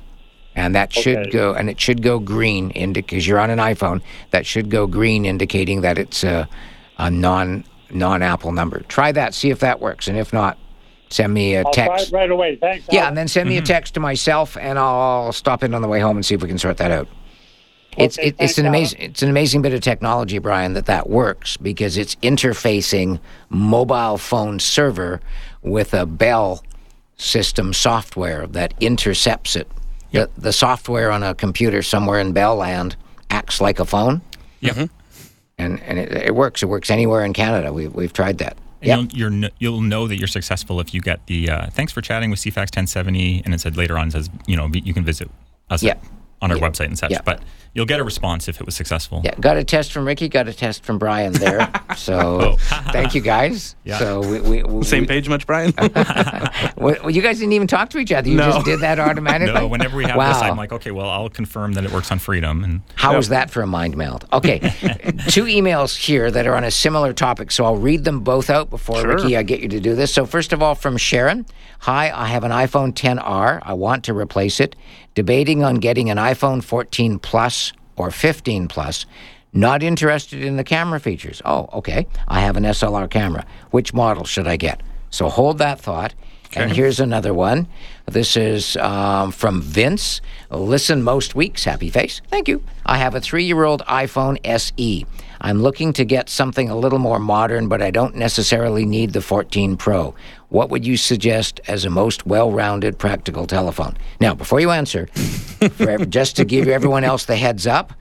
And that should Okay. go, and it should go green, because you're on an iPhone. That should go green, indicating that it's a, a non non Apple number. Try that, see if that works, and if not, send me a I'll try text. it right away. Thanks. Yeah, Alan. and then send me a mm-hmm. text to myself, and I'll stop in on the way home and see if we can sort that out. It's Okay, it, it's thanks, an Alan. amazing it's an amazing bit of technology, Brian, that that works because it's interfacing mobile phone server with a Bell system software that intercepts it. The, the software on a computer somewhere in Bell land acts like a phone, Yep. and and it, it works. It works anywhere in Canada. We've we've tried that. Yep. you'll, you're, you'll know that you're successful if you get the uh, thanks for chatting with CFAX 1070, and it said later on it says you know you can visit us Yeah. at, on our Yeah. website and such. But you'll get a response if it was successful. Yeah, got a test from Ricky, got a test from Brian there. So thank you guys. Yeah. So we, we, we Same we- page much, Brian? Well, you guys didn't even talk to each other. You No. just did that automatically. No, whenever we have wow. this, I'm like, okay, well, I'll confirm that it works on Freedom, and How was that for a mind meld? Okay, two emails here that are on a similar topic, so I'll read them both out before Sure. Ricky I get you to do this. So first of all, from Sharon, hi, I have an iPhone 10R. I want to replace it. Debating on getting an iPhone 14 Plus or 15 Plus. Not interested in the camera features. Oh, okay. I have an SLR camera. Which model should I get? So hold that thought. Okay. And here's another one. This is um, from Vince. Listen most weeks. Happy face. Thank you. I have a three year old iPhone SE. I'm looking to get something a little more modern, but I don't necessarily need the 14 Pro. What would you suggest as a most well rounded practical telephone? Now, before you answer, for just to give everyone else the heads up,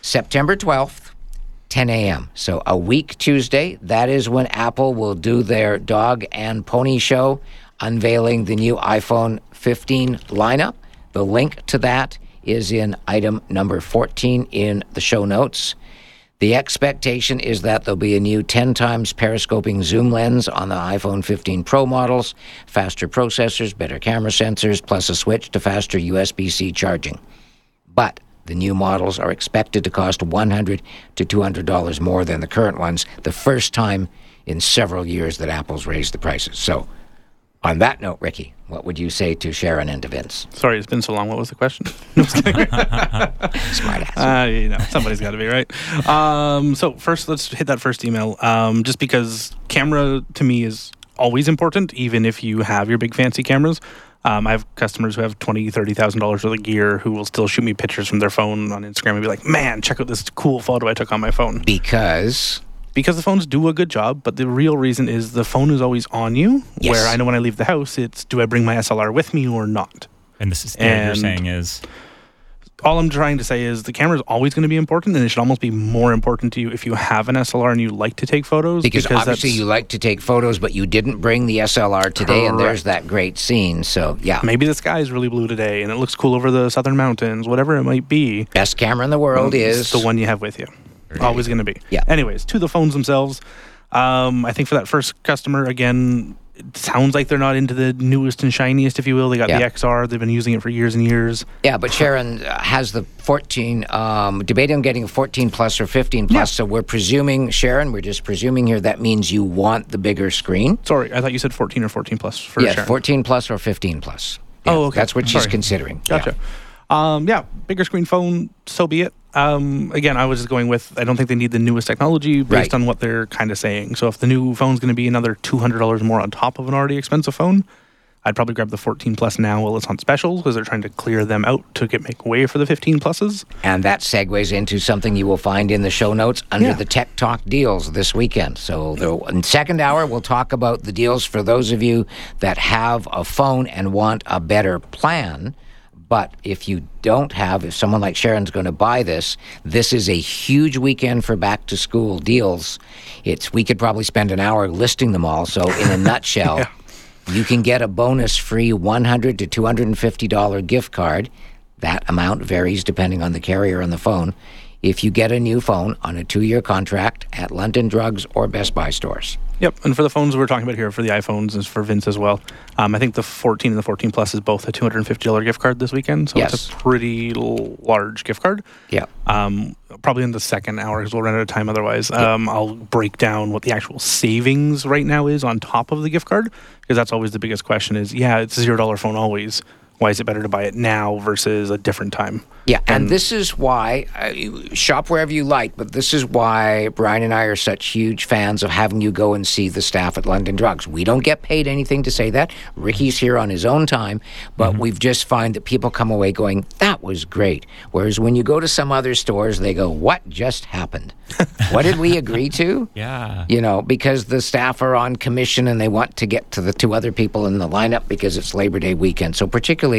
September 12th, 10 a.m. So a week Tuesday, that is when Apple will do their dog and pony show, unveiling the new iPhone 15 lineup. The link to that is in item number 14 in the show notes. The expectation is that there'll be a new 10 times periscoping zoom lens on the iPhone 15 Pro models, faster processors, better camera sensors, plus a switch to faster USB C charging. But the new models are expected to cost $100 to $200 more than the current ones, the first time in several years that Apple's raised the prices. So, on that note, Ricky, what would you say to Sharon and to Vince? Sorry, it's been so long. What was the question? Smart ass. Uh, you know, somebody's got to be right. Um, so first, let's hit that first email. Um, just because camera to me is always important, even if you have your big fancy cameras. Um, I have customers who have twenty, thirty thousand dollars worth of gear who will still shoot me pictures from their phone on Instagram and be like, "Man, check out this cool photo I took on my phone." because Because the phones do a good job, but the real reason is the phone is always on you. Yes. Where I know when I leave the house, it's do I bring my SLR with me or not? And this is yeah, you're saying is all I'm trying to say is the camera is always going to be important, and it should almost be more important to you if you have an SLR and you like to take photos. Because, obviously that's- you like to take photos, but you didn't bring the SLR today, and there's that great scene. So yeah, maybe the sky is really blue today, and it looks cool over the southern mountains, whatever it might be. best camera in the world It's is the one you have with you. Always going to be. Yeah. Anyways, to the phones themselves. Um, I think for that first customer, again, it sounds like they're not into the newest and shiniest, if you will. They got Yeah. the XR. They've been using it for years and years. Yeah, but Sharon uh, has the 14, um, debating on getting a 14 plus or 15 plus. Yeah. So we're presuming, Sharon, we're just presuming here that means you want the bigger screen. Sorry, I thought you said 14 or 14 plus for yes, Sharon. 14 plus or 15 plus. Yeah, Oh, okay. That's what she's considering. Yeah. Gotcha. Um, yeah, bigger screen phone, so be it. Um, again, I was just going with I don't think they need the newest technology based Right. on what they're kind of saying. So if the new phone's going to be another two hundred dollars more on top of an already expensive phone, I'd probably grab the 14 plus now while it's on special because they're trying to clear them out to get make way for the 15 pluses. And that segues into something you will find in the show notes under Yeah. the Tech Talk deals this weekend. So, the in second hour, we'll talk about the deals for those of you that have a phone and want a better plan. But if you don't have, if someone like Sharon's going to buy this, this is a huge weekend for back to school deals. It's we could probably spend an hour listing them all. So, in a nutshell, you can get a bonus free 100 to 250 dollar gift card. That amount varies depending on the carrier and the phone. If you get a new phone on a two year contract at London Drugs or Best Buy stores. Yep, and for the phones we're talking about here, for the iPhones, is for Vince as well. Um, I think the 14 and the 14 Plus is both a $250 gift card this weekend, so Yes. it's a pretty large gift card. Yeah. um, probably in the second hour because we'll run out of time otherwise. Um, I'll break down what the actual savings right now is on top of the gift card because that's always the biggest question. Is yeah, it's a zero dollar phone always. Why is it better to buy it now versus a different time? Yeah, and, this is why uh, shop wherever you like, but this is why Brian and I are such huge fans of having you go and see the staff at London Drugs. We don't get paid anything to say that. Ricky's here on his own time, but we've just find that people come away going, "That was great." Whereas when you go to some other stores, they go, "What just happened? what did we agree to?" yeah. you know, because the staff are on commission and they want to get to the two other people in the lineup because it's Labor Day weekend. So, particularly,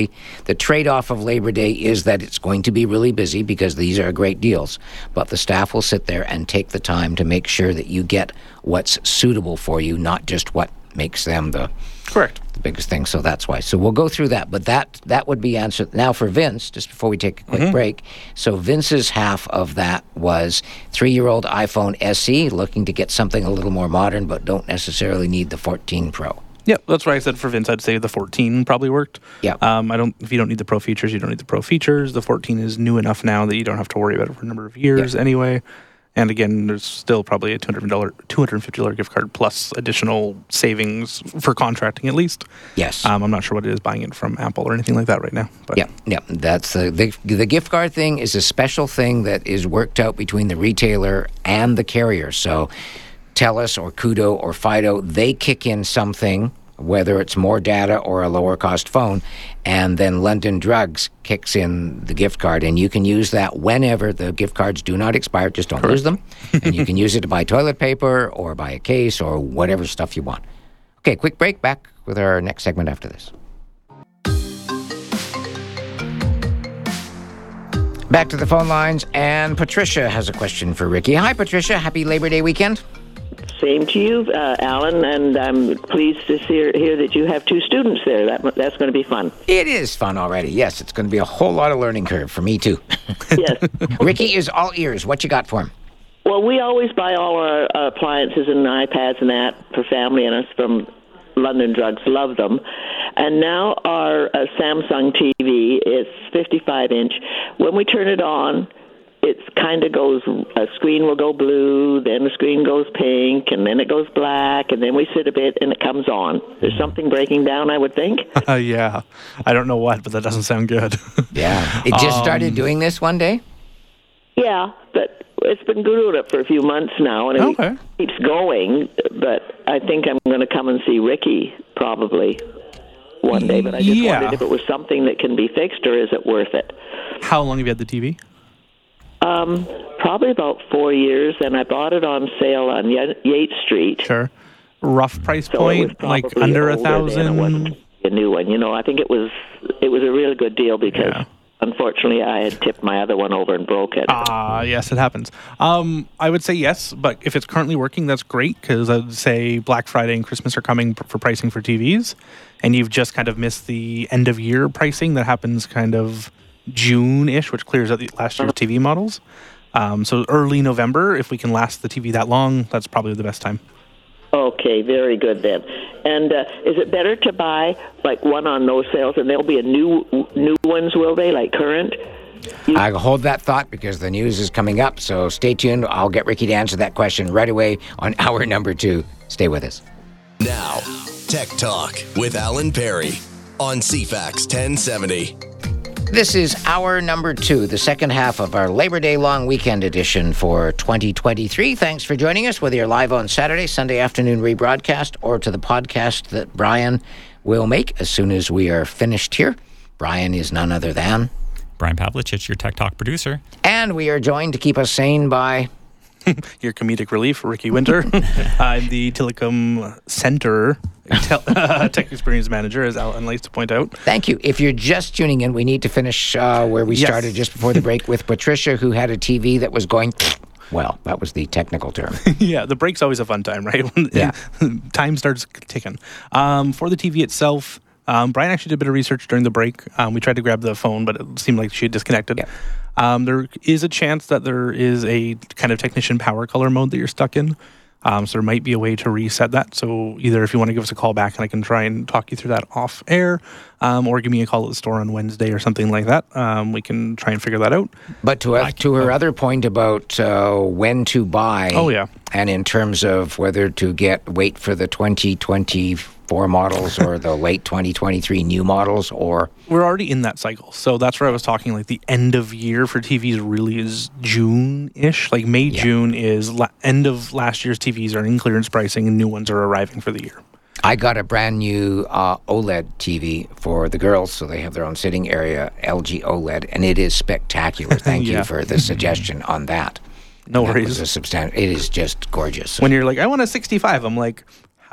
the trade off of Labor Day is that it's going to be really busy because these are great deals. But the staff will sit there and take the time to make sure that you get what's suitable for you, not just what makes them the Correct. the biggest thing. So that's why. So we'll go through that. But that that would be answered now for Vince. Just before we take a quick mm-hmm. break. So Vince's half of that was three-year-old iPhone SE, looking to get something a little more modern, but don't necessarily need the 14 Pro. Yep, that's why I said for Vince. I'd say the 14 probably worked. Yeah. Um, I don't. If you don't need the pro features, you don't need the pro features. The 14 is new enough now that you don't have to worry about it for a number of years anyway. And again, there's still probably a $200 $250 gift card plus additional savings for contracting at least. Yes. Um, I'm not sure what it is buying it from Apple or anything like that right now. But Yeah, yeah. That's the, the the gift card thing is a special thing that is worked out between the retailer and the carrier. So, Telus or Koodo or Fido, they kick in something, whether it's more data or a lower cost phone, and then London Drugs kicks in the gift card, and you can use that whenever the gift cards do not expire. Just don't lose them, and you can use it to buy toilet paper or buy a case or whatever stuff you want. Okay, quick break. Back with our next segment after this. Back to the phone lines, and Patricia has a question for Ricky. Hi, Patricia. Happy Labor Day weekend. Same to you, uh, Alan, and I'm pleased to hear, hear that you have two students there. That, that's going to be fun. It is fun already. Yes, it's going to be a whole lot of learning curve for me, too. Yes. Ricky is all ears. What you got for him? well, we always buy all our uh, appliances and iPads and that for family and us from London Drugs. Love them. And now our uh, Samsung TV is 55 inch. When we turn it on, it kind of goes a screen will go blue then the screen goes pink and then it goes black and then we sit a bit and it comes on there's something breaking down i would think Uh, yeah, I don't know what, but that doesn't sound good. Yeah. It just started doing this one day? Yeah, but it's been glued up for a few months now, and it Okay. keeps going. But I think I'm going to come and see Ricky probably one day. But I just Yeah. wondered if it was something that can be fixed, or is it worth it? How long have you had the TV? Um, probably about four years, and I bought it on sale on Ye- Yates Street. Sure. Rough price So point, like under a older then. It thousand. a new one. You know, I think it was it was a really good deal because Yeah. unfortunately I had tipped my other one over and broke it. Ah, yes, it happens. Um, I would say yes, but if it's currently working, that's great because I'd say Black Friday and Christmas are coming for pricing for TVs, and you've just kind of missed the end of year pricing that happens kind of June ish, which clears out the last year's TV models. Um, so early November, if we can last the TV that long, that's probably the best time. Okay, very good then. And uh, is it better to buy like one on no sales, and there'll be a new new ones, will they, like current? I hold that thought because the news is coming up. So stay tuned. I'll get Ricky to answer that question right away on hour number two. Stay with us. Now, Tech Talk with Alan Perry on CFAX 1070. This is hour number two, the second half of our Labor Day long weekend edition for 2023. Thanks for joining us, whether you're live on Saturday, Sunday afternoon rebroadcast, or to the podcast that Brian will make as soon as we are finished here. Brian is none other than. Brian Pavlich, your Tech Talk producer. And we are joined to keep us sane by. Your comedic relief, Ricky Winter. I'm uh, the Telecom Center tel- Tech Experience Manager, as Alan likes to point out. Thank you. If you're just tuning in, we need to finish uh, where we Yes. started just before the break with Patricia, who had a TV that was going. Well, that was the technical term. yeah, the break's always a fun time, right? When Yeah. time starts ticking. Um, for the TV itself, um, Brian actually did a bit of research during the break. Um, we tried to grab the phone, but it seemed like she had disconnected. Yeah. Um, there is a chance that there is a kind of technician power color mode that you're stuck in. Um, so there might be a way to reset that. So either if you want to give us a call back and I can try and talk you through that off air, um, or give me a call at the store on Wednesday or something like that, um, we can try and figure that out. But to, uh, to her other point about uh, when to buy. Oh, yeah. And in terms of whether to get wait for the 2024 models or the late 2023 new models or. we're already in that cycle. So that's where I was talking. Like the end of year for TVs really is June ish. Like May, June is la- end of last year's TVs are in clearance pricing and new ones are arriving for the year. I got a brand new uh, OLED TV for the girls, so they have their own sitting area, LG OLED, and it is spectacular. Thank Yeah. you for the suggestion on that. No worries. was a It is just gorgeous. when you're like, I want a 65, I'm like,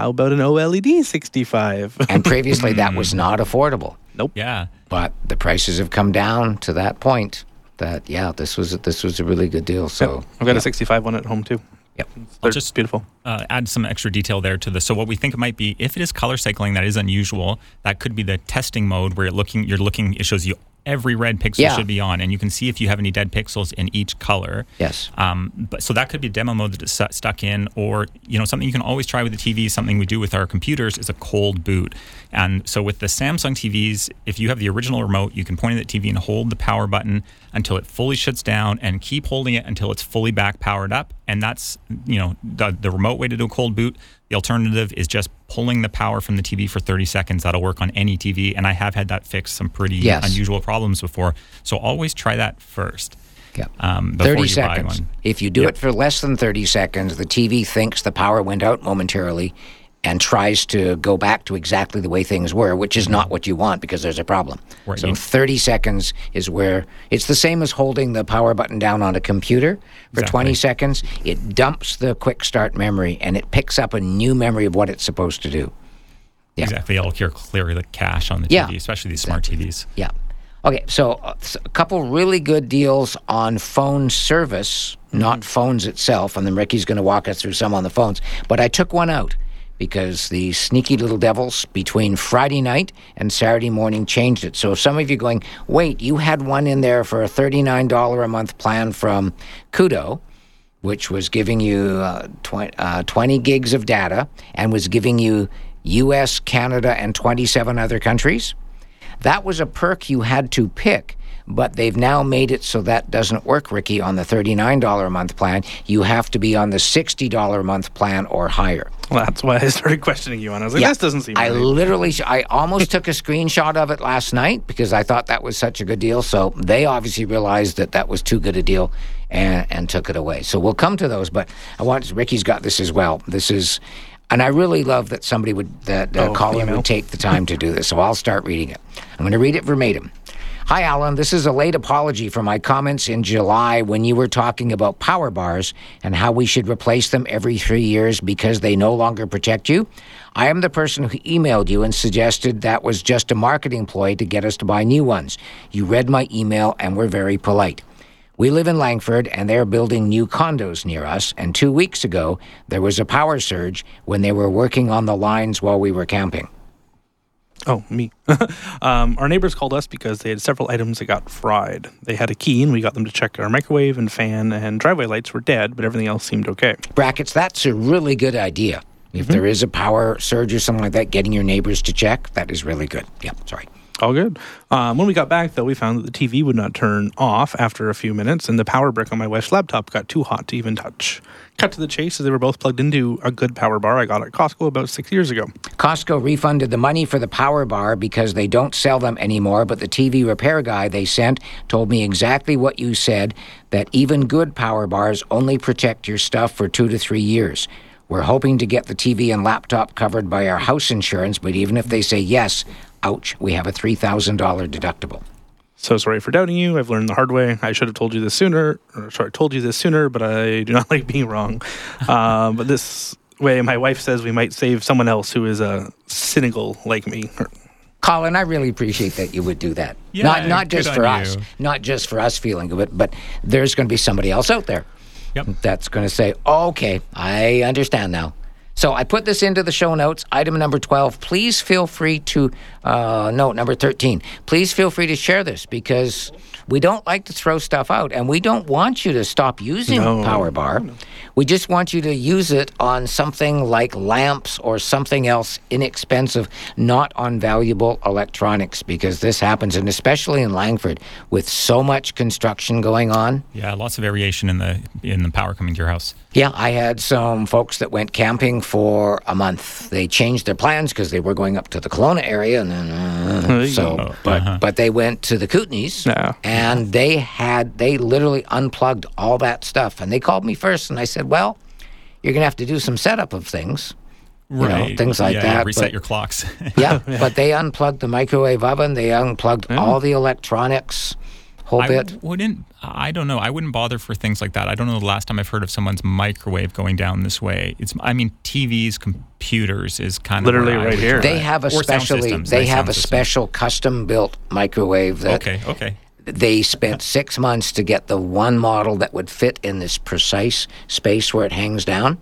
how about an OLED 65? and previously, that was not affordable. nope. Yeah. but the prices have come down to that point that yeah this was this was a really good deal so I've got yeah. a 65 one at home too. Yep. They're just- beautiful. Uh, add some extra detail there to this. So what we think it might be, if it is color cycling, that is unusual. That could be the testing mode where you're looking. You're looking. It shows you every red pixel Yeah. should be on, and you can see if you have any dead pixels in each color. Yes. Um, but so that could be a demo mode that is stu- stuck in, or you know something you can always try with the TV. Something we do with our computers is a cold boot. And so with the Samsung TVs, if you have the original remote, you can point at the TV and hold the power button until it fully shuts down, and keep holding it until it's fully back powered up. And that's you know the, the remote way to do a cold boot. The alternative is just pulling the power from the TV for 30 seconds. That'll work on any TV, and I have had that fix some pretty Yes. unusual problems before. So always try that first. yeah. Um, before 30 you buy seconds if you do Yep. it for less than 30 seconds the tv thinks the power went out momentarily and tries to go back to exactly the way things were which is not what you want because there's a problem Right, so 30 seconds is where it's the same as holding the power button down on a computer for 20 seconds it dumps the quick start memory and it picks up a new memory of what it's supposed to do Yeah. Exactly. It'll clear, clear the cache on the Yeah. TV, especially these smart TVs. Yeah. Okay, so uh, a couple really good deals on phone service, not mm-hmm. phones itself, and then Ricky's going to walk us through some on the phones. But I took one out because the sneaky little devils between Friday night and Saturday morning changed it. So if some of you are going, wait, you had one in there for a $39 a month plan from Koodo, which was giving you uh, uh, 20 gigs of data and was giving you US, Canada, and 27 other countries. That was a perk you had to pick, but they've now made it so that doesn't work, Ricky, on the $39 a month plan. You have to be on the $60 a month plan or higher. Well, that's why I started questioning you, and I was like, this doesn't seem I right. literally, I almost took a screenshot of it last night because I thought that was such a good deal. So they obviously realized that that was too good a deal and, and took it away. So we'll come to those, but I want Ricky's got this as well. This is, and I really love that somebody would, that uh, Oh, caller would take the time to do this. So I'll start reading it. I'm going to read it verbatim. Hi, Alan. This is a late apology for my comments in July when you were talking about power bars and how we should replace them every three years because they no longer protect you. I am the person who emailed you and suggested that was just a marketing ploy to get us to buy new ones. You read my email and were very polite. We live in Langford and they're building new condos near us. And two weeks ago, there was a power surge when they were working on the lines while we were camping. Oh, me. um, our neighbors called us because they had several items that got fried. They had a key, and we got them to check our microwave and fan, and driveway lights were dead, but everything else seemed okay. Brackets, that's a really good idea. If there is a power surge or something like that, getting your neighbors to check, that is really good. Yeah, sorry. All good. Um, when we got back, though, we found that the TV would not turn off after a few minutes, and the power brick on my wife's laptop got too hot to even touch. Cut to the chase, as they were both plugged into a good power bar I got at Costco about six years ago. Costco refunded the money for the power bar because they don't sell them anymore, but the TV repair guy they sent told me exactly what you said that even good power bars only protect your stuff for two to three years. We're hoping to get the TV and laptop covered by our house insurance, but even if they say yes, ouch, we have a $3,000 deductible. So sorry for doubting you. I've learned the hard way. I should have told you this sooner. Or sorry, told you this sooner, but I do not like being wrong. uh, but this way, my wife says we might save someone else who is uh, cynical like me. Colin, I really appreciate that you would do that. Yeah, not not just for us, you. not just for us feeling of it, but there's going to be somebody else out there Yep. that's going to say, "Okay, I understand now." So I put this into the show notes. Item number twelve. Please feel free to uh, no number thirteen. Please feel free to share this because we don't like to throw stuff out, and we don't want you to stop using No. Power Bar. We just want you to use it on something like lamps or something else inexpensive, not on valuable electronics, because this happens, and especially in Langford, with so much construction going on. Yeah, lots of variation in the in the power coming to your house. Yeah, I had some folks that went camping for a month. They changed their plans because they were going up to the Kelowna area, and then uh, so, but but they went to the Kootenays, Yeah. and they had they literally unplugged all that stuff, and they called me first, and I said, well, you're gonna have to do some setup of things, you know, things like yeah, that. Reset but- your clocks. yeah, but they unplugged the microwave oven, they unplugged all the electronics, whole I bit. wouldn't. I don't know. I wouldn't bother for things like that. I don't know the last time I've heard of someone's microwave going down this way. It's. I mean, TVs, computers is kind of Literally right here. try. They have a Or specially systems, they have a systems. special custom built microwave that Okay. Okay. they spent six months to get the one model that would fit in this precise space where it hangs down.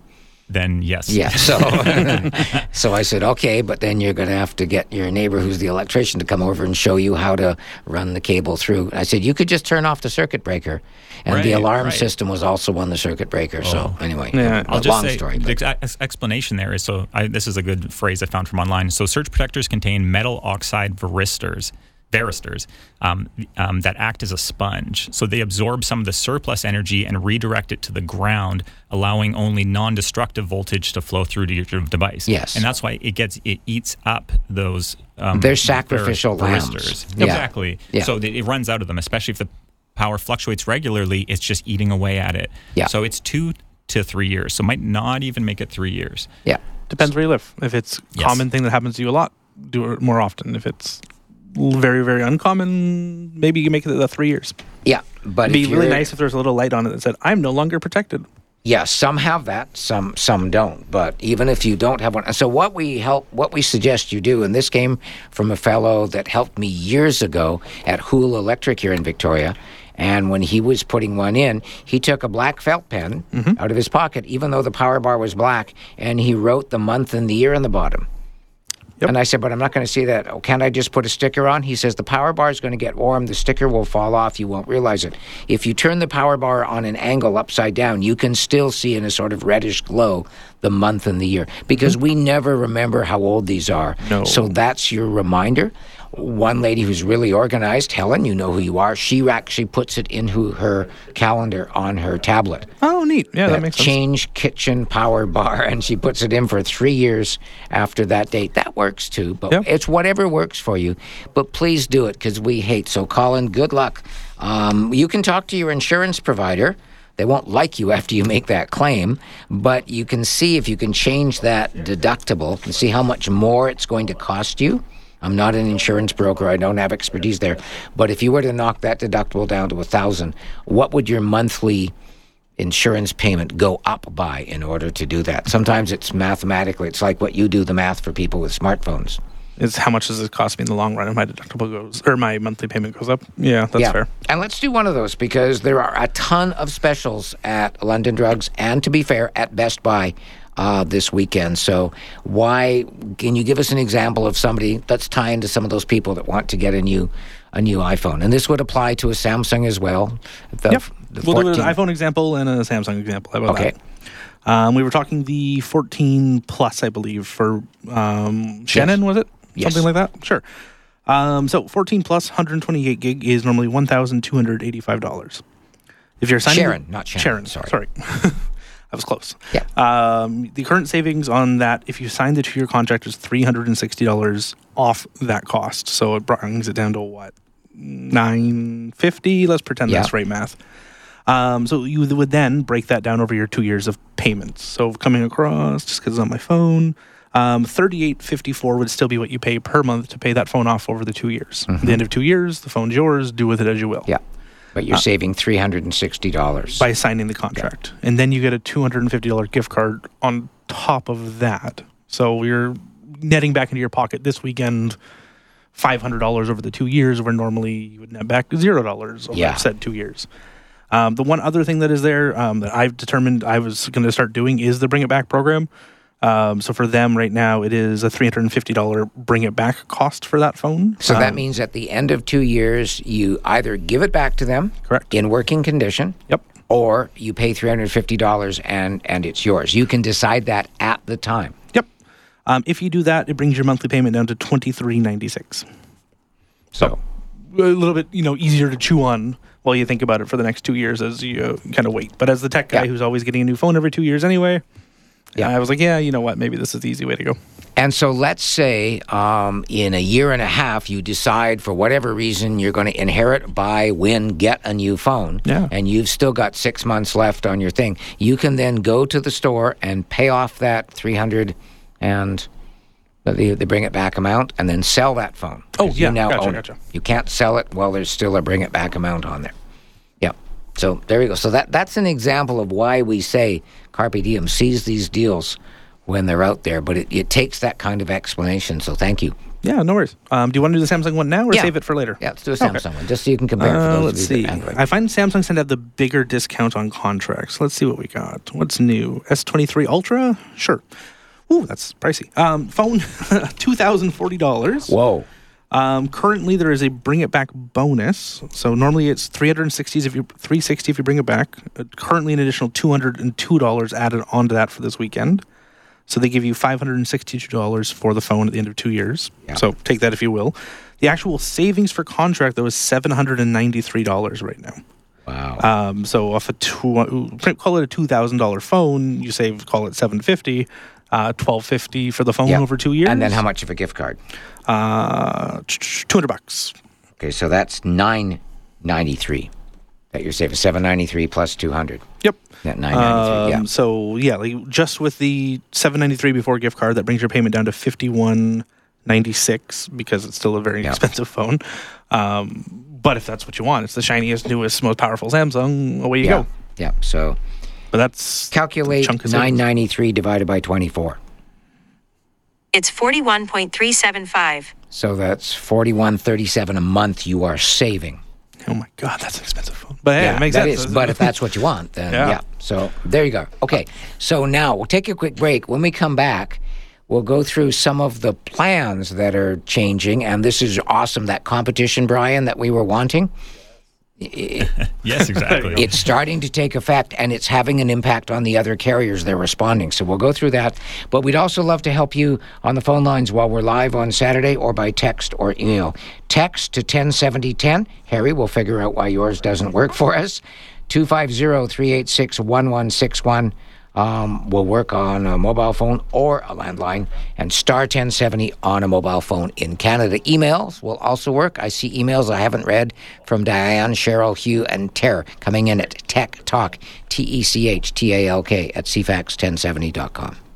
Then yes. Yeah. So, so I said, okay, but then you're going to have to get your neighbor, who's the electrician, to come over and show you how to run the cable through. I said, you could just turn off the circuit breaker, and the alarm right. system was also on the circuit breaker. So oh. anyway, Yeah. a I'll just long say story. the but- ex- explanation there is so. I, this is a good phrase I found from online. So surge protectors contain metal oxide varistors, varistors um, um, that act as a sponge. So they absorb some of the surplus energy and redirect it to the ground, allowing only non-destructive voltage to flow through to your device. Yes. and that's why it gets it eats up those. Um, They're sacrificial var- lambs. varistors. Yeah. Exactly. Yeah. So it runs out of them, especially if the power fluctuates regularly. It's just eating away at it. Yeah. So it's two to three years. So might not even make it three years. yeah. Depends where you live. If it's Yes. common thing that happens to you a lot, do it more often. If it's l- very, very uncommon, maybe you make it the three years. Yeah, but It'd be really nice if there's a little light on it that said, I'm no longer protected. Yeah, some have that, some some don't. But even if you don't have one, so what we help, what we suggest you do, and this came from a fellow that helped me years ago at Houle Electric here in Victoria. And when he was putting one in, he took a black felt pen mm-hmm. out of his pocket, even though the power bar was black, and he wrote the month and the year on the bottom. Yep. And I said, but I'm not going to see that. Oh, can't I just put a sticker on? He says, the power bar is going to get warm. The sticker will fall off. You won't realize it. If you turn the power bar on an angle upside down, you can still see in a sort of reddish glow the month and the year because we never remember how old these are. No. So that's your reminder. One lady who's really organized, Helen, you know who you are, she actually puts it into her calendar on her tablet Oh, neat. Yeah, that that makes sense. change kitchen power bar and she puts it in for three years after that date that works too but Yep. it's whatever works for you but please do it because we hate so colin good luck um, you can talk to your insurance provider they won't like you after you make that claim, but you can see if you can change that deductible and see how much more it's going to cost you I'm not an insurance broker. I don't have expertise there. But if you were to knock that deductible down to a thousand, what would your monthly insurance payment go up by in order to do that? Sometimes it's mathematically. It's like what you do the math for people with smartphones. Is how much does it cost me in the long run if my deductible goes or my monthly payment goes up? Yeah, that's fair. And let's do one of those because there are a ton of specials at London Drugs and, to be fair, at Best Buy uh, this weekend. So, why can you give us an example of somebody? Let's tie into some of those people that want to get a new a new iPhone, and this would apply to a Samsung as well. The, Yep. the we'll do an iPhone example and a Samsung example. Okay. Um, we were talking the 14 Plus, I believe, for um, Shannon, was it? Yes. Something like that? Sure. Um, so 14 Plus, 128 gig is normally $1,285. If you're signing Sharon, not Shannon, Sharon, sorry. sorry. I was close. Yeah. Um, the current savings on that, if you sign the two-year contract, is three hundred and sixty dollars off that cost. So it brings it down to what nine fifty. Let's pretend Yeah. that's right math. Um, so you would then break that down over your two years of payments. So coming across, just because it's on my phone, um, thirty-eight fifty-four would still be what you pay per month to pay that phone off over the two years. At the end of two years, the phone's yours. Do with it as you will. Mm-hmm. Yeah, but you're saving three hundred and sixty dollars. by signing the contract. And then you get a $250 gift card on top of that. So you're netting back into your pocket this weekend $500 over the two years, where normally you would net back $0 over Yeah. said two years. Um, the one other thing that is there um, that I've determined I was going to start doing is the Bring It Back program. Um, so for them right now, it is a $350 Bring It Back cost for that phone. So that Um, means at the end of two years, you either give it back to them, Correct. in working condition, Yep. or you pay three hundred fifty dollars and and it's yours. You can decide that at the time. Yep. Um, if you do that, it brings your monthly payment down to twenty three ninety six. So a little bit you know easier to chew on while you think about it for the next two years as you uh, kind of wait. But as the tech guy Yeah. who's always getting a new phone every two years anyway, Yeah. yeah, I was like, yeah, you know what? Maybe this is the easy way to go. And so let's say um, in a year and a half, you decide for whatever reason you're going to inherit, buy, win, get a new phone. Yeah. And you've still got six months left on your thing. You can then go to the store and pay off that 300 and the, the bring it back amount and then sell that phone. Oh, yeah. You now Gotcha, own gotcha. it. You can't sell it while there's still a bring it back amount on there. Yeah. So there you go. So that that's an example of why we say carpe diem, seize these deals when they're out there. But it, it takes that kind of explanation. So thank you. Yeah, no worries. Um, do you want to do the Samsung one now or Yeah. save it for later? Yeah, let's do a Okay. Samsung one just so you can compare. for Uh, let's see. I find Samsung tend to have the bigger discount on contracts. Let's see what we got. What's new? S23 Ultra? Sure. Ooh, that's pricey. Um, phone, two thousand forty dollars. Whoa. Um, currently, there is a bring it back bonus. So normally it's three hundred and sixty if you three sixty if you bring it back. Uh, currently, an additional two hundred and two dollars added onto that for this weekend. So they give you five hundred and sixty two dollars for the phone at the end of two years. Yeah. So take that if you will. The actual savings for contract though is seven hundred and ninety three dollars right now. Wow. Um, so off a two, call it a two thousand dollar phone, you save call it seven fifty. Uh, twelve fifty for the phone Yeah. over two years, And then how much of a gift card? Uh, two hundred bucks. Okay, so that's nine ninety three. That you're saving seven ninety three plus two hundred. Yep. That nine ninety three. Um, yeah. So yeah, like just with the seven ninety three before gift card, that brings your payment down to fifty one ninety six because it's still a very Yeah. expensive phone. Um, but if that's what you want, it's the shiniest, newest, most powerful Samsung. Away you Yeah. go. Yeah. So But that's calculate chunk of nine savings. ninety three divided by twenty four. It's 41.375. So that's forty one thirty seven a month you are saving. oh my god, that's an expensive phone. But yeah, it makes that sense. is. But if that's what you want, then Yeah. yeah. So there you go. Okay. So now we'll take a quick break. When we come back, we'll go through some of the plans that are changing. And this is awesome. That competition, Brian, that we were wanting. Yes, exactly. It's starting to take effect and it's having an impact on the other carriers. They're responding. So we'll go through that. But we'd also love to help you on the phone lines while we're live on Saturday or by text or email. Text to 107010. Harry will figure out why yours doesn't work for us. 250 386 1161 um, will work on a mobile phone or a landline, and star 1070 on a mobile phone in Canada. Emails will also work. I see emails I haven't read from Diane, Cheryl, Hugh, and Ter coming in at Tech Talk, T E C H T A L K, at CFAX1070.com.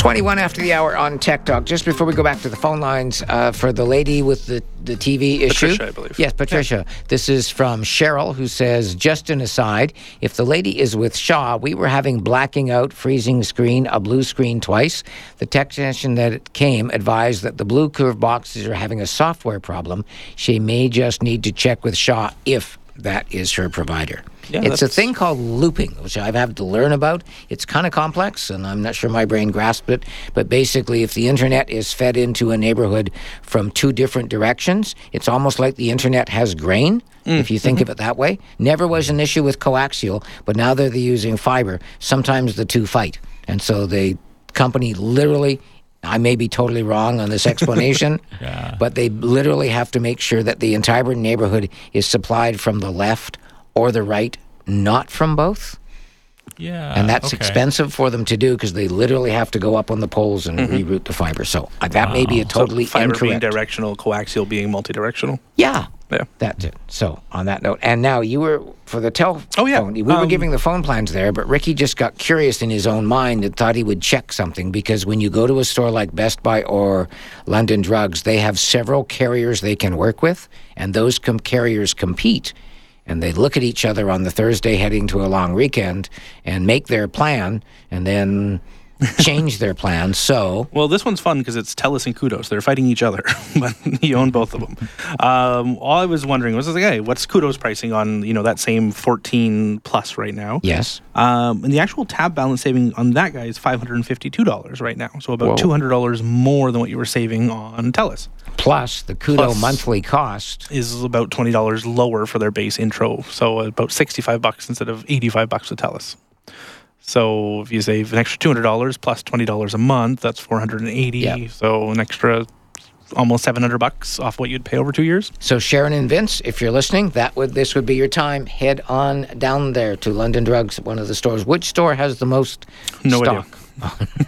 21 after the hour on Tech Talk. Just before we go back to the phone lines, uh, for the lady with the, the TV issue. Patricia, I believe. Yes, Patricia. This is from Cheryl, who says, just an aside, if the lady is with Shaw, we were having blacking out, freezing screen, a blue screen twice. The technician that came advised that the BlueCurve boxes are having a software problem. She may just need to check with Shaw if that is her provider. Yeah, it's a thing called looping, which I've had to learn about. It's kind of complex, and I'm not sure my brain grasped it. But basically, if the internet is fed into a neighborhood from two different directions, it's almost like the internet has grain. Mm. If you think of it that way, never was an issue with coaxial, but now they're using fiber, sometimes the two fight, and so the company literally. I may be totally wrong on this explanation, but they literally have to make sure that the entire neighborhood is supplied from the left or the right, not from both. Yeah. And that's okay. expensive for them to do because they literally have to go up on the poles and reroute the fiber. So uh, that may be a totally so fiber being directional, coaxial being multidirectional. yeah, Yeah. that's it. So on that note, and now you were for the telephone. Oh, yeah. we were Um, giving the phone plans there, but Ricky just got curious in his own mind and thought he would check something because when you go to a store like Best Buy or London Drugs, they have several carriers they can work with, and those com- carriers compete. And they look at each other on the Thursday heading to a long weekend and make their plan and then change their plan. So Well, this one's fun because it's Telus and Koodo's. They're fighting each other, but you own both of them. Um, all I was wondering was, like, hey, what's Koodo's pricing on you know that same 14 plus right now? yes, Um, and the actual tab balance saving on that guy is $552 right now. So about Whoa. $200 more than what you were saving on Telus. Plus the Koodo Plus- monthly cost. Is about $20 lower for their base intro. So about 65 bucks instead of 85 bucks with Telus. So if you save an extra $200 plus $20 a month, that's 480. Yeah. So an extra almost 700 bucks off what you'd pay over 2 years. So Sharon and Vince, if you're listening, that would this would be your time. Head on down there to London Drugs, one of the stores. Which store has the most No stock?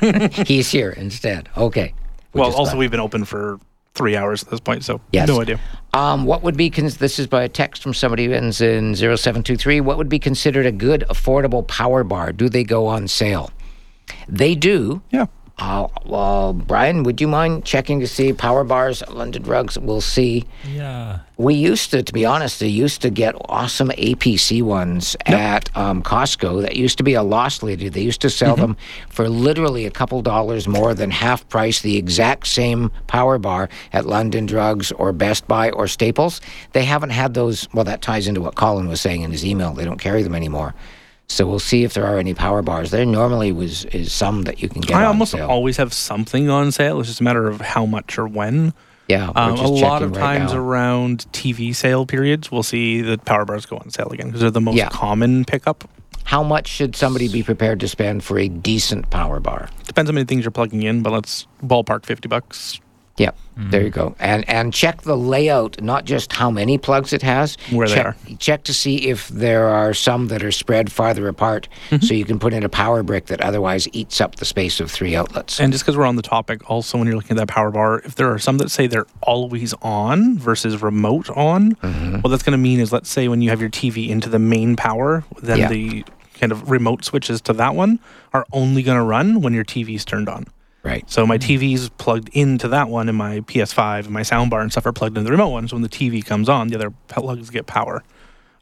He's here instead. Okay. Well, also we've been open for 3 hours at this point, so Yes. no idea. Um, what would be cons- this is by a text from somebody who ends in 0723. What would be considered a good affordable power bar? Do they go on sale? They do. Yeah. Uh, well, Brian, would you mind checking to see power bars at London Drugs? We'll see. Yeah. We used to, to be honest, they used to get awesome APC ones at um, Costco. That used to be a loss leader. They used to sell them for literally a couple dollars more than half price, the exact same power bar at London Drugs or Best Buy or Staples. They haven't had those. Well, that ties into what Colin was saying in his email. They don't carry them anymore. So we'll see if there are any power bars. There normally was is some that you can get I almost sale. always have something on sale. It's just a matter of how much or when. yeah, Um, a lot of right times now. around TV sale periods, we'll see the power bars go on sale again because they're the most Yeah. common pickup. How much should somebody be prepared to spend for a decent power bar? Depends how many things you're plugging in, but let's ballpark fifty bucks. Yep, there you go. And and check the layout, not just how many plugs it has. Where they check, are. Check to see if there are some that are spread farther apart, Mm-hmm. so you can put in a power brick that otherwise eats up the space of three outlets. And just because we're on the topic, also when you're looking at that power bar, if there are some that say they're always on versus remote on, Mm-hmm. what that's going to mean is, let's say when you have your TV into the main power, then Yeah. the kind of remote switches to that one are only going to run when your TV's turned on. Right. So my TV's plugged into that one, and my PS5 and my soundbar and stuff are plugged into the remote one. So when the TV comes on, the other plugs get power.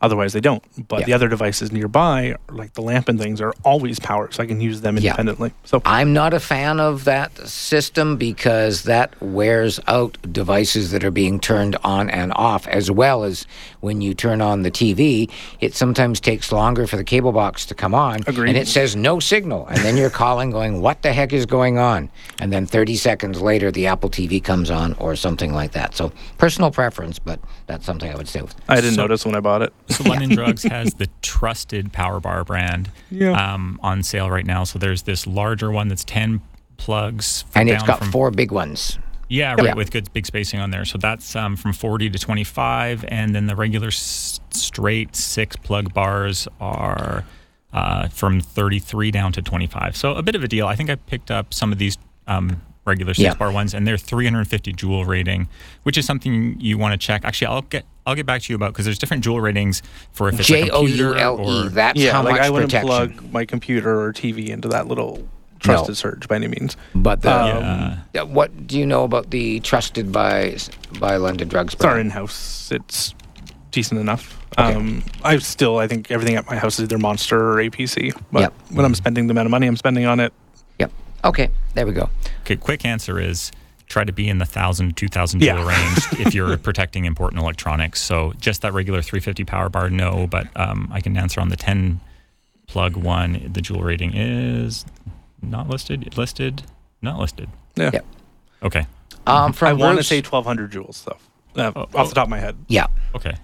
Otherwise, they don't. But Yeah. the other devices nearby, like the lamp and things, are always powered, so I can use them Yeah. independently. So I'm not a fan of that system because that wears out devices that are being turned on and off, as well as when you turn on the TV, it sometimes takes longer for the cable box to come on. Agreed. And it says no signal. And then you're calling, going, What the heck is going on? And then 30 seconds later, the Apple TV comes on or something like that. So, personal preference, but that's something I would say. I didn't So- notice when I bought it. So London Drugs has the trusted Power Bar brand Yeah. um, on sale right now. So there's this larger one that's 10 plugs. And it's down got from- four big ones. Yeah, right, Yeah. with good big spacing on there. So that's um, from 40 to 25. And then the regular s- straight six plug bars are uh, from 33 down to 25. So a bit of a deal. I think I picked up some of these um, regular six Yeah. bar ones, and they're 350 joule rating, which is something you want to check. Actually, I'll get I'll get back to you about because there's different joule ratings for if it's a J O computer U L E. or- That's yeah, how like much I wouldn't protection. plug my computer or TV into that little trusted search by any means. But the, Um, Yeah, what do you know about the trusted by by London Drugs? It's our in-house. It's decent enough. Um, I still, I think everything at my house is either Monster or APC. But Yep. when I'm spending the amount of money I'm spending on it, Yep. Okay, there we go. Okay, quick answer is try to be in the thousand, two thousand Yeah. joule range if you're protecting important electronics. So just that regular 350 power bar, no. But um, I can answer on the 10 plug one. The joule rating is not listed. Listed, not listed. yeah. Yep. Okay. Um, from I want to say 1200 joules though, uh, Oh, off oh. the top of my head. Yeah. Okay.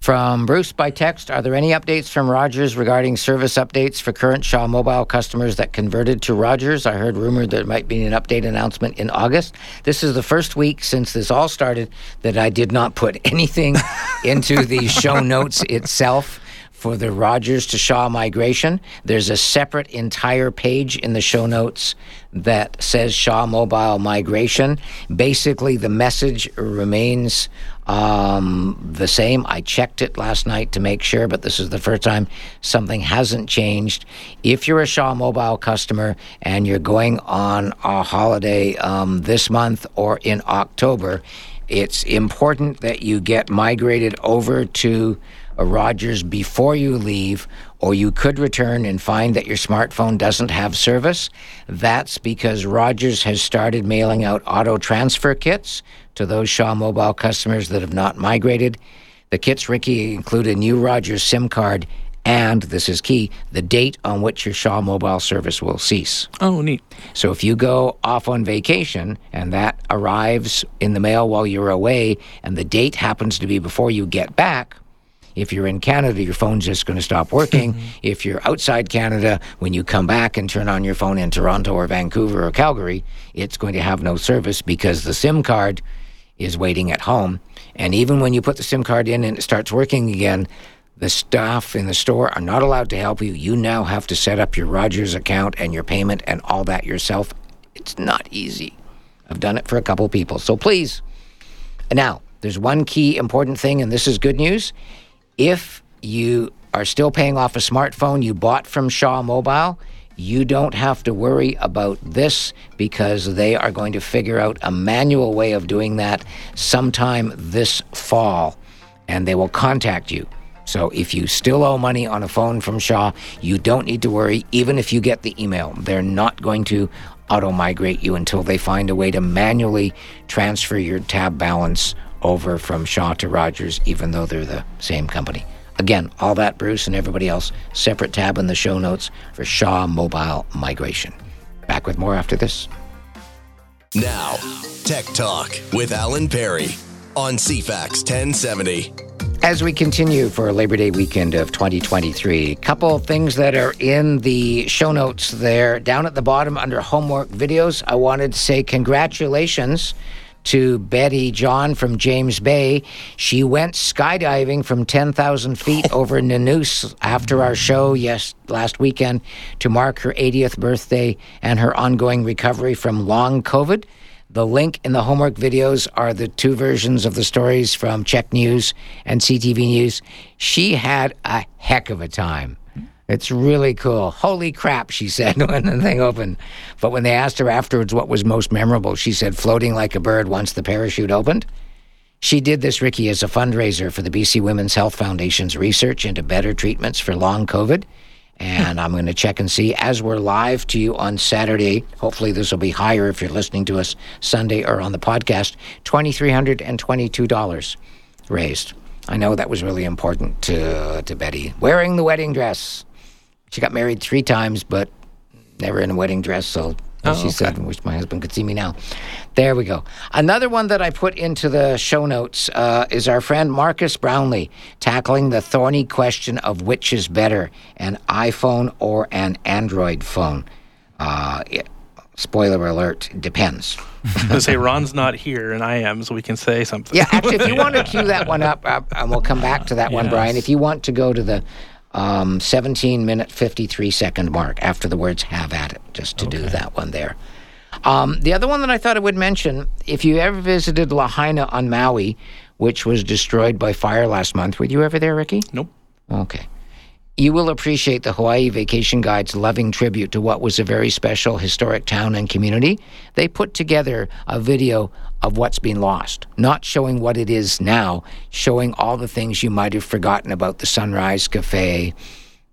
From Bruce by text, are there any updates from Rogers regarding service updates for current Shaw Mobile customers that converted to Rogers? I heard rumor there might be an update announcement in August. This is the first week since this all started that I did not put anything into the show notes itself for the Rogers to Shaw migration. There's a separate entire page in the show notes that says Shaw Mobile migration. Basically, the message remains um, the same. I checked it last night to make sure, but this is the first time something hasn't changed. If you're a Shaw Mobile customer and you're going on a holiday um, this month or in October, it's important that you get migrated over to Rogers before you leave, or you could return and find that your smartphone doesn't have service. That's because Rogers has started mailing out auto transfer kits to those Shaw Mobile customers that have not migrated. The kits, Ricky, include a new Rogers SIM card and, this is key, the date on which your Shaw Mobile service will cease. Oh, neat. So if you go off on vacation and that arrives in the mail while you're away and the date happens to be before you get back, if you're in Canada, your phone's just going to stop working. Mm-hmm. if you're outside Canada, when you come back and turn on your phone in Toronto or Vancouver or Calgary, it's going to have no service because the SIM card is waiting at home. And even when you put the SIM card in and it starts working again, the staff in the store are not allowed to help you. You now have to set up your Rogers account and your payment and all that yourself. It's not easy. I've done it for a couple people. So please. Now, there's one key important thing, and this is good news. If you are still paying off a smartphone you bought from Shaw Mobile, you don't have to worry about this because they are going to figure out a manual way of doing that sometime this fall and they will contact you. So if you still owe money on a phone from Shaw, you don't need to worry, even if you get the email. They're not going to auto migrate you until they find a way to manually transfer your tab balance over from Shaw to Rogers, even though they're the same company. Again, all that, Bruce and everybody else, separate tab in the show notes for Shaw Mobile Migration. Back with more after this. Now, Tech Talk with Alan Perry on CFAX 1070. As we continue for Labor Day weekend of 2023, a couple of things that are in the show notes there. Down at the bottom under homework videos, I wanted to say congratulations to Betty John from James Bay. She went skydiving from 10,000 feet over Nanoose after our show yes last weekend to mark her 80th birthday and her ongoing recovery from long COVID. The link in the homework videos are the two versions of the stories from CHEK News and CTV News. She had a heck of a time. It's really cool. Holy crap, she said when the thing opened. But when they asked her afterwards what was most memorable, she said floating like a bird once the parachute opened. She did this, Ricky, as a fundraiser for the BC Women's Health Foundation's research into better treatments for long COVID. And I'm going to check and see as we're live to you on Saturday. Hopefully, this will be higher if you're listening to us Sunday or on the podcast. $2,322 raised. I know that was really important to, to Betty. Wearing the wedding dress. She got married three times, but never in a wedding dress. So as she said, wish my husband could see me now. There we go. Another one that I put into the show notes uh, is our friend Marques Brownlee tackling the thorny question of which is better, an iPhone or an Android phone. Uh, it- spoiler alert, depends. I say Ron's not here and I am, so we can say something. Yeah, actually, if you want to cue that one up, uh, and we'll come back to that one, Brian. If you want to go to the um, 17 minute 53 second mark after the words "have at it," just to do that one there. Um, the other one that I thought I would mention, if you ever visited Lahaina on Maui, which was destroyed by fire last month, were you ever there, Ricky? Nope. Okay. you will appreciate the Hawaii Vacation Guide's loving tribute to what was a very special historic town and community. They put together a video of what's been lost, not showing what it is now, showing all the things you might have forgotten about the Sunrise Cafe,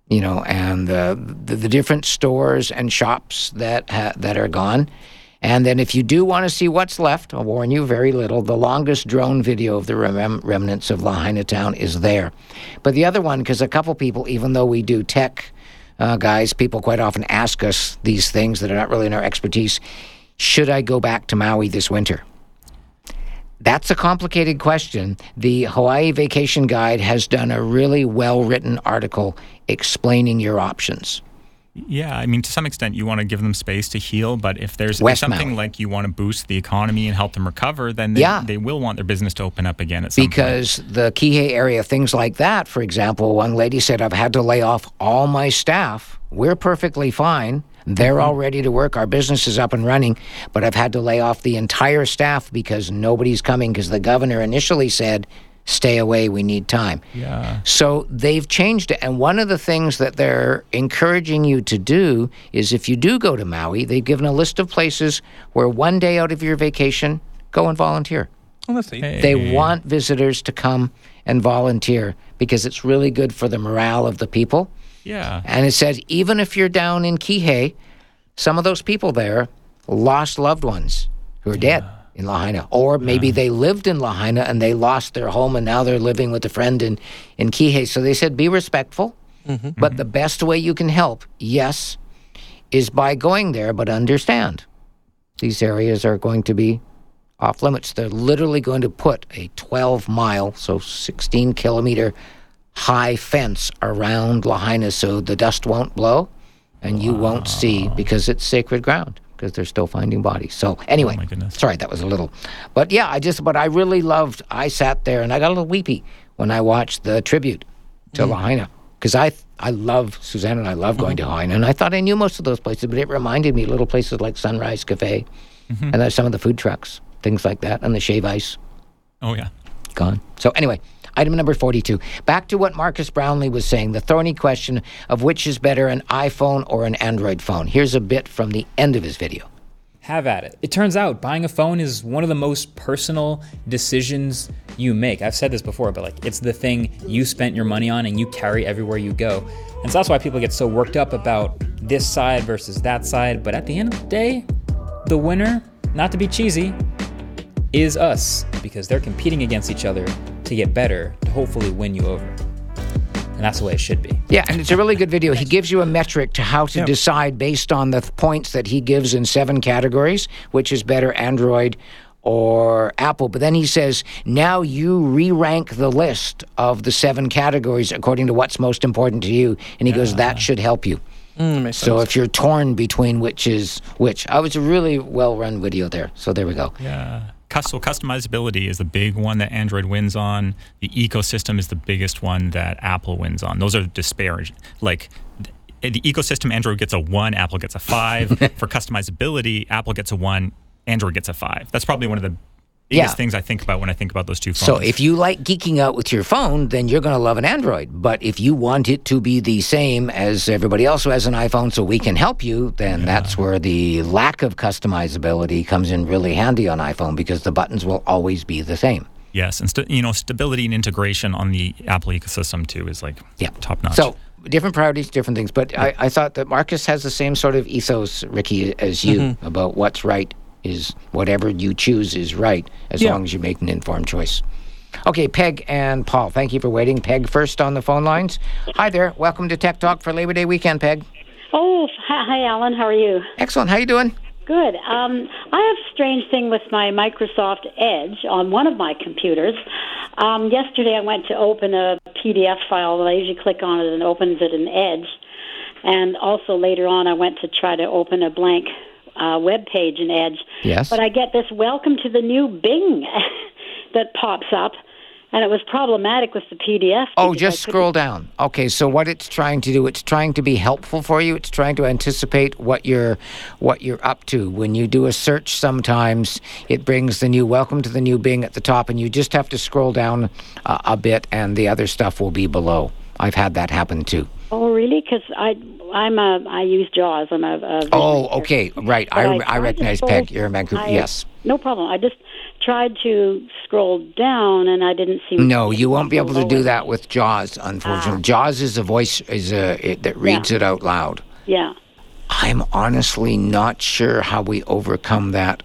you know, and the the, the different stores and shops that ha- that are gone. And then, if you do want to see what's left, I'll warn you very little. The longest drone video of the rem- remnants of Lahaina town is there. But the other one, because a couple people, even though we do tech uh, guys, people quite often ask us these things that are not really in our expertise. Should I go back to Maui this winter? That's a complicated question. The Hawaii Vacation Guide has done a really well written article explaining your options. Yeah, I mean, to some extent, you want to give them space to heal, but if there's West something Maui. like you want to boost the economy and help them recover, then they, Yeah. they will want their business to open up again at some point. because the Kihei area, things like that, for example, one lady said, I've had to lay off all my staff. We're perfectly fine. They're Mm-hmm. all ready to work. Our business is up and running, but I've had to lay off the entire staff because nobody's coming because the governor initially said, stay away, we need time. Yeah. So they've changed it. And one of the things that they're encouraging you to do is if you do go to Maui, they've given a list of places where one day out of your vacation, go and volunteer. Well, let's. They want visitors to come and volunteer because it's really good for the morale of the people. Yeah. And it says even if you're down in Kihei, some of those people there lost loved ones who are dead in Lahaina. Or maybe they lived in Lahaina and they lost their home and now they're living with a friend in, in Kihei. So they said be respectful. Mm-hmm. But the best way you can help, yes, is by going there, but understand these areas are going to be off limits. They're literally going to put a 12 mile, so 16 kilometer high fence around Lahaina so the dust won't blow and you won't see because it's sacred ground because they're still finding bodies. So oh anyway, my goodness. sorry that was a little, but yeah, I just but I really loved. I sat there and I got a little weepy when I watched the tribute to Lahaina because I I love Suzanne and I love going to uh-huh. Lahaina and I thought I knew most of those places, but it reminded me little places like Sunrise Cafe mm-hmm. and there's some of the food trucks, things like that, and the shave ice Oh, yeah. gone. So anyway, item number 42. Back to what Marques Brownlee was saying, the thorny question of which is better, an iPhone or an Android phone. Here's a bit from the end of his video. have at it. It turns out buying a phone is one of the most personal decisions you make. I've said this before, but like it's the thing you spent your money on and you carry everywhere you go. And so that's why people get so worked up about this side versus that side. But at the end of the day, the winner, not to be cheesy, is us because they're competing against each other to get better, to hopefully win you over. And that's the way it should be. Yeah, and it's a really good video. He gives you a metric to how to decide based on the th- points that he gives in seven categories, which is better Android or Apple. But then he says, now you re rank the list of the seven categories according to what's most important to you. And he goes, that ah. should help you. Hmm, makes So sense. if you're torn between which is which, I was a really well run video there. So there we go. Yeah. So customizability is the big one that Android wins on. The ecosystem is the biggest one that Apple wins on. Those are disparage. Like the ecosystem, Android gets a one, Apple gets a five. For customizability, Apple gets a one, Android gets a five. That's probably one of the biggest Yeah. things I think about when I think about those two phones. So if you like geeking out with your phone, then you're going to love an Android. But if you want it to be the same as everybody else who has an iPhone so we can help you, then that's where the lack of customizability comes in really handy on iPhone because the buttons will always be the same. yes, and st- you know stability and integration on the Apple ecosystem too is like Yeah. top notch. So different priorities, different things. But I, I thought that Marques has the same sort of ethos, Ricky, as you mm-hmm. about what's right is whatever you choose is right as Yeah. long as you make an informed choice. Okay, Peg and Paul, thank you for waiting. Peg first on the phone lines. Hi there. Welcome to Tech Talk for Labor Day weekend, Peg. Oh, hi, hi, Alan. How are you? Excellent. How you doing? Good. Um, I have a strange thing with my Microsoft Edge on one of my computers. Um, yesterday, I went to open a PDF file. I usually click on it and opens it in Edge. And also later on, I went to try to open a blank uh, web page in Edge. Yes. But I get this "Welcome to the new Bing" that pops up, and it was problematic with the PDF. Oh, just scroll down. Okay, so what it's trying to do, it's trying to be helpful for you. It's trying to anticipate what you're what you're up to. When you do a search sometimes it brings the new welcome to the new Bing at the top and you just have to scroll down uh, a bit and the other stuff will be below. I've had that happen too. Oh, really? Because I I'm a I use Jaws. I'm a. a Oh, okay, right. I, But tried I recognize scroll- Peg. You're in Vancouver. I- yes. No problem. I just tried to scroll down and I didn't see. No, you won't be able to do that with Jaws. Unfortunately, Ah. Jaws is a voice is a it, that reads it out loud. Yeah. I'm honestly not sure how we overcome that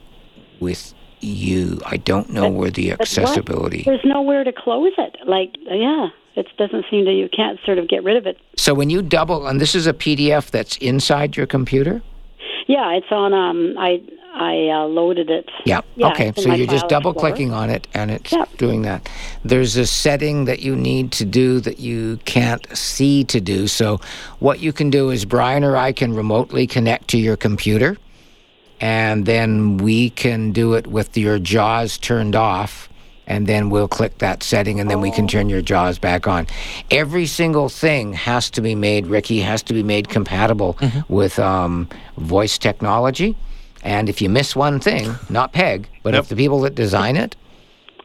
with you. I don't know where the But accessibility. There's nowhere to close it. Like, yeah, it doesn't seem to. You can't sort of get rid of it. So when you double, and this is a PDF that's inside your computer. Yeah, it's on. Um, I I uh, loaded it. Yeah. Yeah, okay. So you're just double explorer. clicking on it and it's Yep. doing that. There's a setting that you need to do that you can't see to do. So what you can do is Brian or I can remotely connect to your computer and then we can do it with your jaws turned off and then we'll click that setting and then we can turn your jaws back on. Every single thing has to be made, Ricky, has to be made compatible with um, voice technology. And if you miss one thing, not Peg, but Yep. if the people that design it,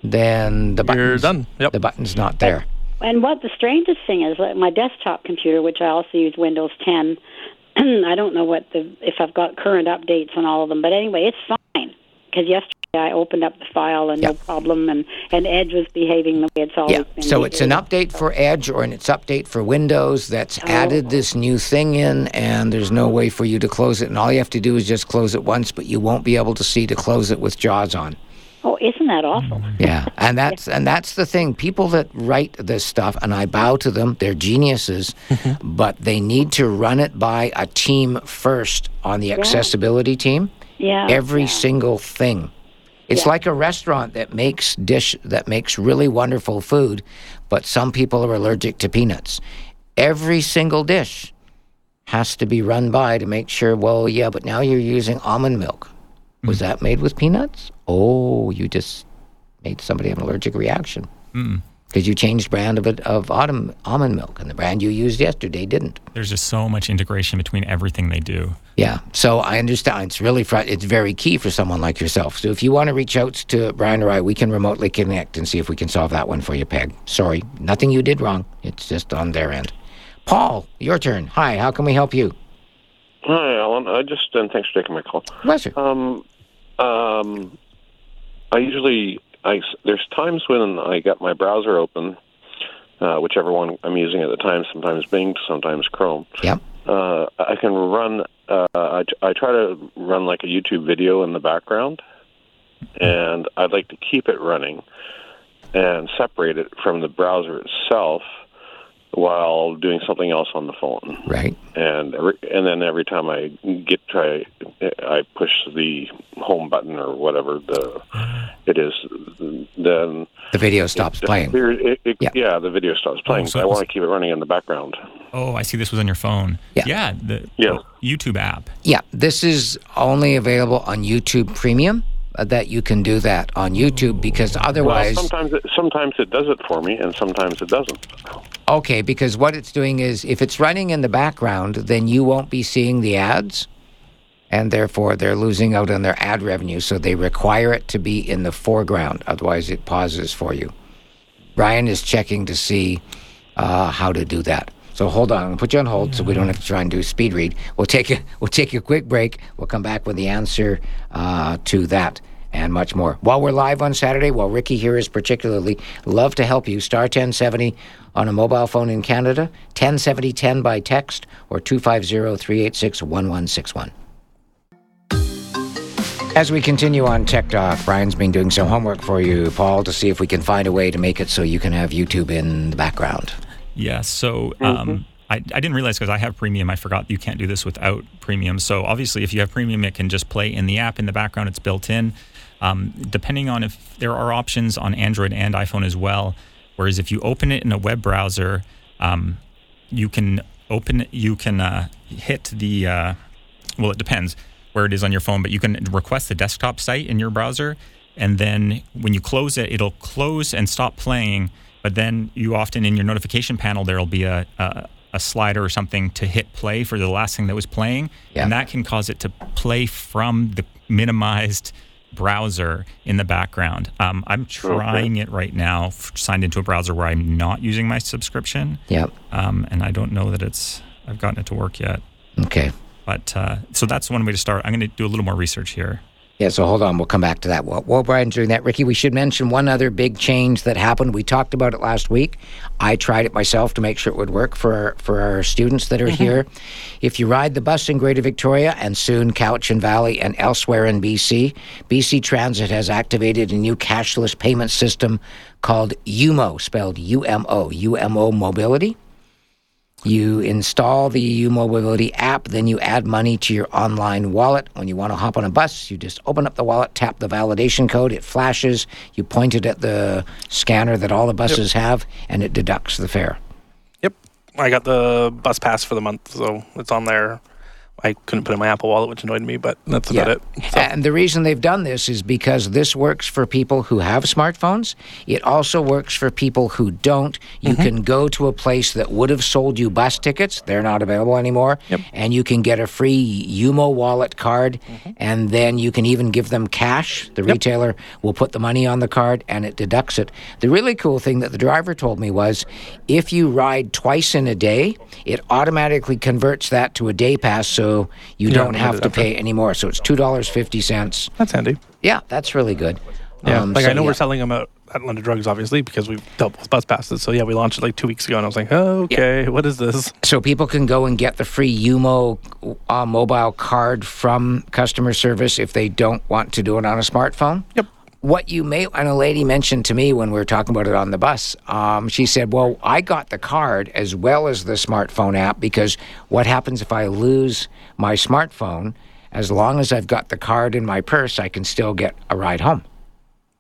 then the You're button's, done. Yep. the button's not there. And what the strangest thing is, like my desktop computer, which I also use Windows 10. I don't know what the if I've got current updates on all of them, but anyway, it's fine because yesterday I opened up the file and no problem, and and Edge was behaving the way it's always Yeah. been. So it's an update for Edge or an it's update for Windows that's oh. added this new thing in, and there's no way for you to close it. And all you have to do is just close it once, but you won't be able to see to close it with JAWS on. Oh, isn't that awful? Yeah, and that's and that's the thing. People that write this stuff, and I bow to them. They're geniuses, but they need to run it by a team first on the accessibility team. Yeah. Every yeah. single thing. It's like a restaurant that makes dish that makes really wonderful food, but some people are allergic to peanuts. Every single dish has to be run by to make sure. Well, yeah, but now you're using almond milk. Was mm. that made with peanuts? Oh, you just made somebody have an allergic reaction mm. Because you changed brand of it of autumn almond milk, and the brand you used yesterday didn't. There's just so much integration between everything they do. Yeah, so I understand. It's really fr- it's very key for someone like yourself. So if you want to reach out to Brian or I, we can remotely connect and see if we can solve that one for you, Peg. Sorry, nothing you did wrong. It's just on their end. Paul, your turn. Hi, how can we help you? Hi, Alan. I just and thanks for taking my call. Pleasure. Um, um, I usually I there's times when I got my browser open, uh, whichever one I'm using at the time. Sometimes Bing, sometimes Chrome. Yep. Uh, I can run. Uh, I, I try to run like a YouTube video in the background, and I'd like to keep it running and separate it from the browser itself while doing something else on the phone Right. and every, and then every time I get try, I push the home button or whatever the it is. Then The video stops it playing. It, it, Yeah. yeah. the video stops playing. so I want to keep it running in the background. Oh, I see this was on your phone. Yeah. the Yeah. YouTube app. Yeah, this is only available on YouTube Premium. Uh, that you can do that on YouTube because otherwise, well, sometimes it, sometimes it does it for me, and sometimes it doesn't. Okay, because what it's doing is if it's running in the background, then you won't be seeing the ads, and therefore they're losing out on their ad revenue. So they require it to be in the foreground, otherwise it pauses for you. Brian is checking to see uh, how to do that. So hold on, I'll put you on hold so we don't have to try and do speed read. We'll take a we'll take a quick break. We'll come back with the answer uh, to that and much more. While we're live on Saturday, while Ricky here is particularly love to help you. Star 1070 on a mobile phone in Canada, 107010 by text, or 250-386-1161. As we continue on Tech Talk, Brian's been doing some homework for you, Paul, to see if we can find a way to make it so you can have YouTube in the background. Yeah. So um, I, I didn't realize because I have premium. I forgot you can't do this without premium. So obviously, if you have premium, it can just play in the app in the background. It's built in. Um, depending on if there are options on Android and iPhone as well. Whereas if you open it in a web browser, um, you can open you can uh, hit the uh, well, it depends where it is on your phone, but you can request the desktop site in your browser, and then when you close it, it'll close and stop playing. But then you often in your notification panel there'll be a a, a slider or something to hit play for the last thing that was playing, Yeah. and that can cause it to play from the minimized browser in the background. Um, I'm trying it right now, f- signed into a browser where I'm not using my subscription. Yep. Um, and I don't know that it's I've gotten it to work yet. Okay. But uh, so that's one way to start. I'm going to do a little more research here. Yeah, so hold on. We'll come back to that. While, while Brian's doing that, Ricky, we should mention one other big change that happened. We talked about it last week. I tried it myself to make sure it would work for our, for our students that are mm-hmm. here. If you ride the bus in Greater Victoria and soon Cowichan Valley and elsewhere in BC, BC Transit has activated a new cashless payment system called UMO, spelled U-M-O, UMO Mobility. You install the UMO Mobility app, then you add money to your online wallet. When you want to hop on a bus, you just open up the wallet, tap the validation code, it flashes, you point it at the scanner that all the buses have, and it deducts the fare. Yep. I got the bus pass for the month, so it's on there. I couldn't put it in my Apple Wallet, which annoyed me, but that's about it. So, And the reason they've done this is because this works for people who have smartphones. It also works for people who don't. You Mm-hmm. can go to a place that would have sold you bus tickets, they're not available anymore, yep. and you can get a free UMO wallet card, Mm-hmm. and then you can even give them cash. The retailer will put the money on the card and it deducts it. The really cool thing that the driver told me was if you ride twice in a day, it automatically converts that to a day pass so you You don't don't have to pay anymore. So it's two dollars fifty cents. that's handy. Yeah, that's really good. Yeah, Um, like so I know yeah. we're selling them at, at London Drugs, obviously, because we've dealt with bus passes. So yeah, we launched it like two weeks ago, and I was like, oh, okay, what is this? So people can go and get the free UMO uh, mobile card from customer service if they don't want to do it on a smartphone. Yep. What you may, and a lady mentioned to me when we were talking about it on the bus, um, she said, Well, I got the card as well as the smartphone app because what happens if I lose my smartphone? As long as I've got the card in my purse, I can still get a ride home.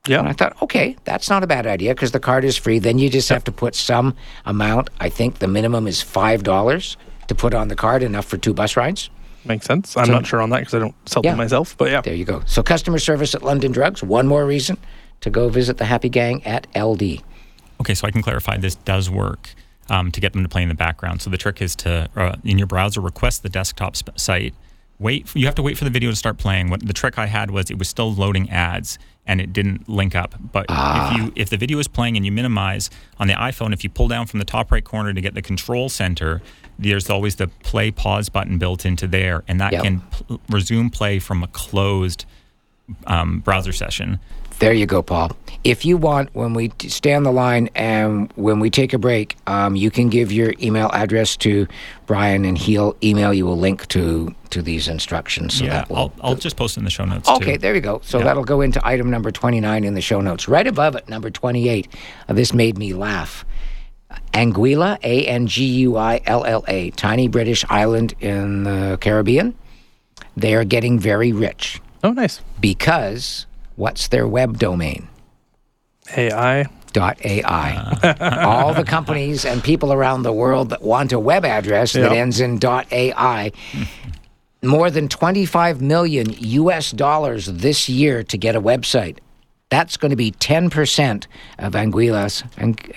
Yeah. And I thought, okay, that's not a bad idea because the card is free. Then you just have to put some amount. I think the minimum is $5 to put on the card, enough for two bus rides. Makes sense. I'm So- not sure on that because I don't sell Yeah. them myself, but yeah. There you go. So, customer service at London Drugs, one more reason to go visit the Happy Gang at LD. Okay, so I can clarify this does work um, to get them to play in the background. So the trick is to, uh, in your browser, request the desktop sp- site. Wait, you have to wait for the video to start playing. What the trick I had was it was still loading ads and it didn't link up. But if you if the video is playing and you minimize on the iPhone, if you pull down from the top right corner to get the control center, there's always the play pause button built into there, and that Yep. can pl- resume play from a closed um, browser session. There you go, Paul. If you want, when we stay on the line and when we take a break, um, you can give your email address to Brian and he'll email you a link to, to these instructions. So yeah, that will, I'll, I'll just post in the show notes. Okay, too. there you go. So Yeah. that'll go into item number 29 in the show notes. Right above it, number 28. Uh, this made me laugh. Anguilla, A N G U I L L A, tiny British island in the Caribbean. They are getting very rich Oh, nice. because what's their web domain? AI. Dot AI. All the companies and people around the world that want a web address that ends in dot AI, more than 25 million US dollars this year to get a website. That's going to be 10% of Anguilla's, Ang-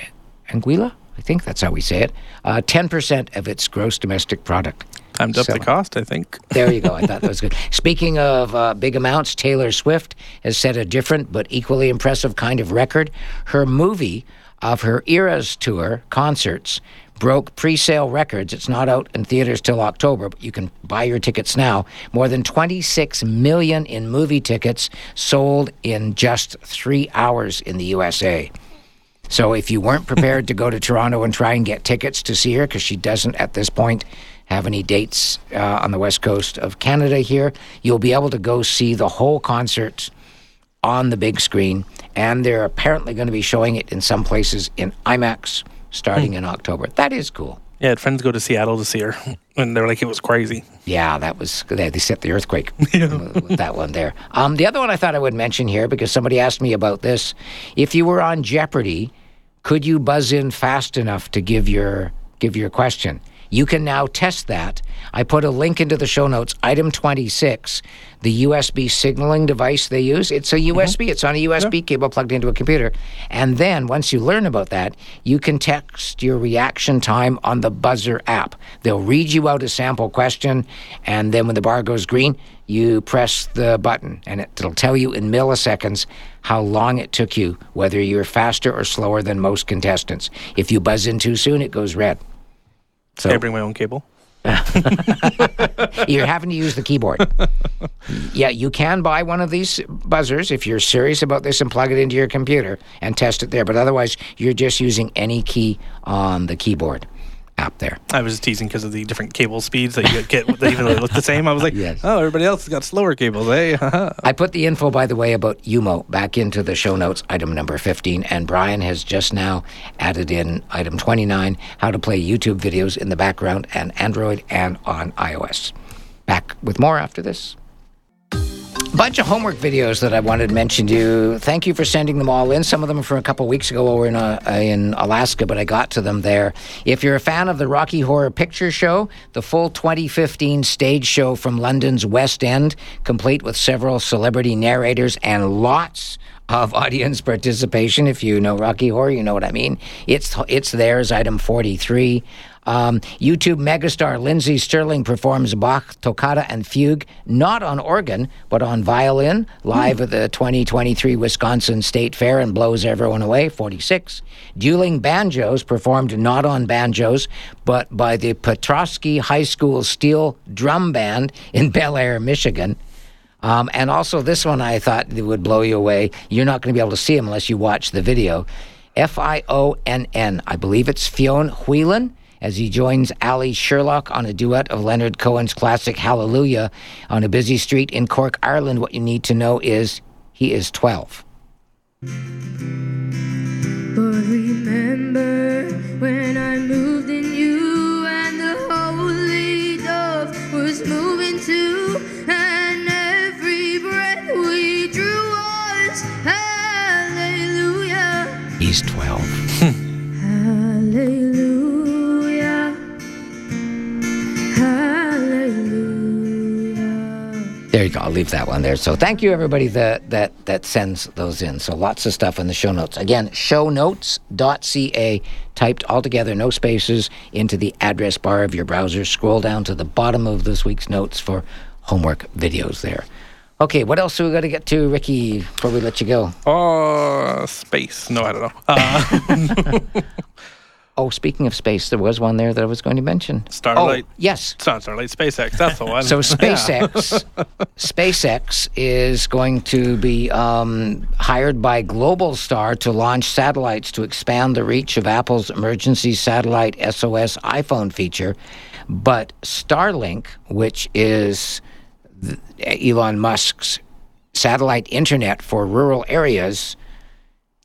Anguilla? I think that's how we say it. Uh, 10% of its gross domestic product. Timed up So- the cost, I think. There you go. I thought that was good. Speaking of uh, big amounts, Taylor Swift has set a different but equally impressive kind of record. Her movie of her Eras tour concerts broke pre-sale records. It's not out in theaters till October, but you can buy your tickets now. More than 26 million in movie tickets sold in just 3 hours in the USA. So if you weren't prepared to go to Toronto and try and get tickets to see her, because she doesn't at this point have any dates uh, on the west coast of Canada here, you'll be able to go see the whole concert on the big screen. And they're apparently going to be showing it in some places in IMAX starting in October. That is cool. Yeah, I had friends go to Seattle to see her, and they're like, it was crazy. Yeah, that was they, they set the earthquake with with that one there. Um, the other one I thought I would mention here because somebody asked me about this. If you were on Jeopardy, could you buzz in fast enough to give your give your question? You can now test that. I put a link into the show notes. Item 26, the USB signaling device they use. It's a mm-hmm. USB. It's on a USB cable plugged into a computer. And then once you learn about that, you can text your reaction time on the Buzzer app. They'll read you out a sample question, and then when the bar goes green, you press the button, and it'll tell you in milliseconds how long it took you, whether you're faster or slower than most contestants. If you buzz in too soon, it goes red. So Can I bring my own cable? you're having to use the keyboard. yeah, you can buy one of these buzzers if you're serious about this and plug it into your computer and test it there. But otherwise, you're just using any key on the keyboard app there. I was just teasing because of the different cable speeds that you get, that even though they look the same. I was like, Yes. oh, everybody else has got slower cables, eh? I put the info, by the way, about UMO back into the show notes, item number 15, and Brian has just now added in item 29, how to play YouTube videos in the background and Android and on iOS. Back with more after this. Bunch of homework videos that I wanted to mention to you. Thank you for sending them all in. Some of them from a couple weeks ago over in uh, in Alaska, but I got to them there. If you're a fan of the Rocky Horror Picture Show, the full 2015 stage show from London's West End, complete with several celebrity narrators and lots of audience participation. If you know Rocky Horror, you know what I mean. It's it's theirs, item 43. Um, YouTube megastar Lindsey Stirling performs Bach, Toccata, and Fugue, not on organ, but on violin, live at the 2023 Wisconsin State Fair and blows everyone away, 46. Dueling banjos performed not on banjos, but by the Petoskey High School Steel Drum Band in Bellaire, Michigan. Um, and also, this one I thought would blow you away. You're not going to be able to see him unless you watch the video. F I O N N. I believe it's Fionn Whelan as he joins Allie Sherlock on a duet of Leonard Cohen's classic Hallelujah on a busy street in Cork, Ireland. What you need to know is he is 12. But remember when I moved in you and the holy dove was moving too, and every breath we drew was hallelujah, He's 12. There you go. I'll leave that one there. So thank you everybody that that that sends those in. So lots of stuff in the show notes. Again, shownotes.ca typed all together, no spaces, into the address bar of your browser. Scroll down to the bottom of this week's notes for homework videos there. Okay, what else do we got to get to, Ricky, before we let you go? Oh, space. No, I don't know. Uh, Oh, speaking of space, there was one there that I was going to mention. Starlight. Oh, yes. It's not Starlight, SpaceX. That's the one. So SpaceX, SpaceX is going to be um, hired by Globalstar to launch satellites to expand the reach of Apple's emergency satellite SOS iPhone feature. But Starlink, which is Elon Musk's satellite internet for rural areas,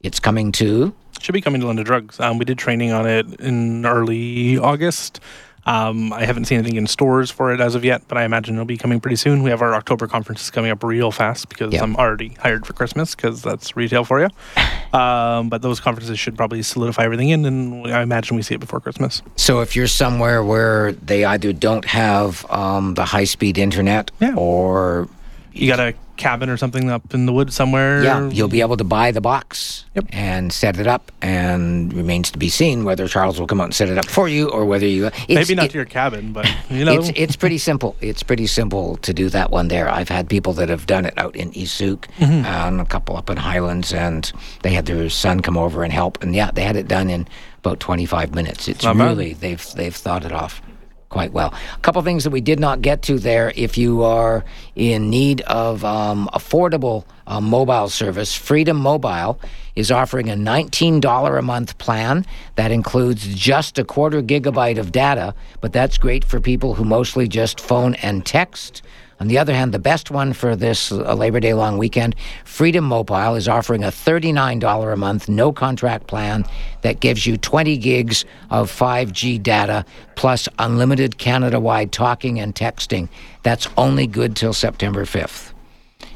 it's coming to Should be coming to London Drugs. Um, we did training on it in early August. Um, I haven't seen anything in stores for it as of yet, but I imagine it'll be coming pretty soon. We have our October conferences coming up real fast because Yep. I'm already hired for Christmas because that's retail for you. Um, but those conferences should probably solidify everything in, and I imagine we see it before Christmas. So if you're somewhere where they either don't have um, the high speed internet or You got a cabin or something up in the woods somewhere. yeah, you'll be able to buy the box and set it up. And remains to be seen whether Charles will come out and set it up for you or whether you. It's, Maybe not it- to your cabin, but you know, it's it's pretty simple. It's pretty simple to do that one there. I've had people that have done it out in East Sooke Mhm. and a couple up in Highlands, and they had their son come over and help, and yeah, they had it done in about 25 minutes. It's Not bad. really they've they've thought it off quite well. A couple things that we did not get to there. If you are in need of um, affordable uh, mobile service, Freedom Mobile is offering a $19 a month plan that includes just a quarter gigabyte of data, but that's great for people who mostly just phone and text. On the other hand, the best one for this uh, Labor Day long weekend, Freedom Mobile is offering a $39 a month no contract plan that gives you 20 gigs of 5G data plus unlimited Canada wide talking and texting. That's only good till September 5th.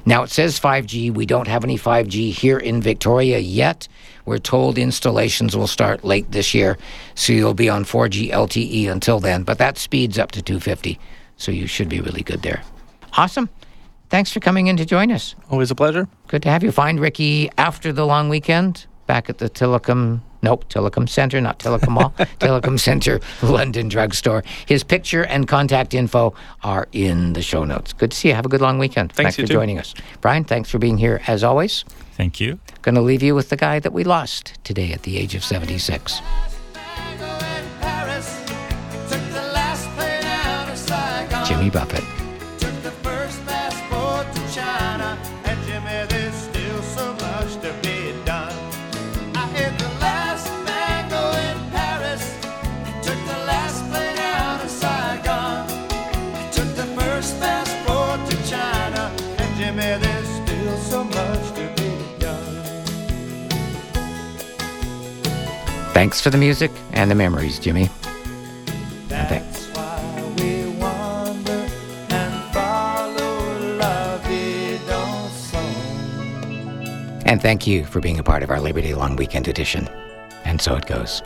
Now it says 5G. We don't have any 5G here in Victoria yet. We're told installations will start late this year, so you'll be on 4G LTE until then. But that speeds up to 250, so you should be really good there. Awesome. Thanks for coming in to join us. Always a pleasure. Good to have you. Find Ricky after the long weekend back at the Tillicum, nope, Tillicum Center, not Tillicum Mall, Tillicum Center London Drugstore. His picture and contact info are in the show notes. Good to see you. Have a good long weekend. Thanks, for too. joining us. Brian, thanks for being here as always. Thank you. Going to leave you with the guy that we lost today at the age of 76. Jimmy Buffett. Thanks for the music and the memories, Jimmy. And thank- That's why we wander and follow la vie dans son. and thank you for being a part of our Labor Day long weekend edition. And so it goes.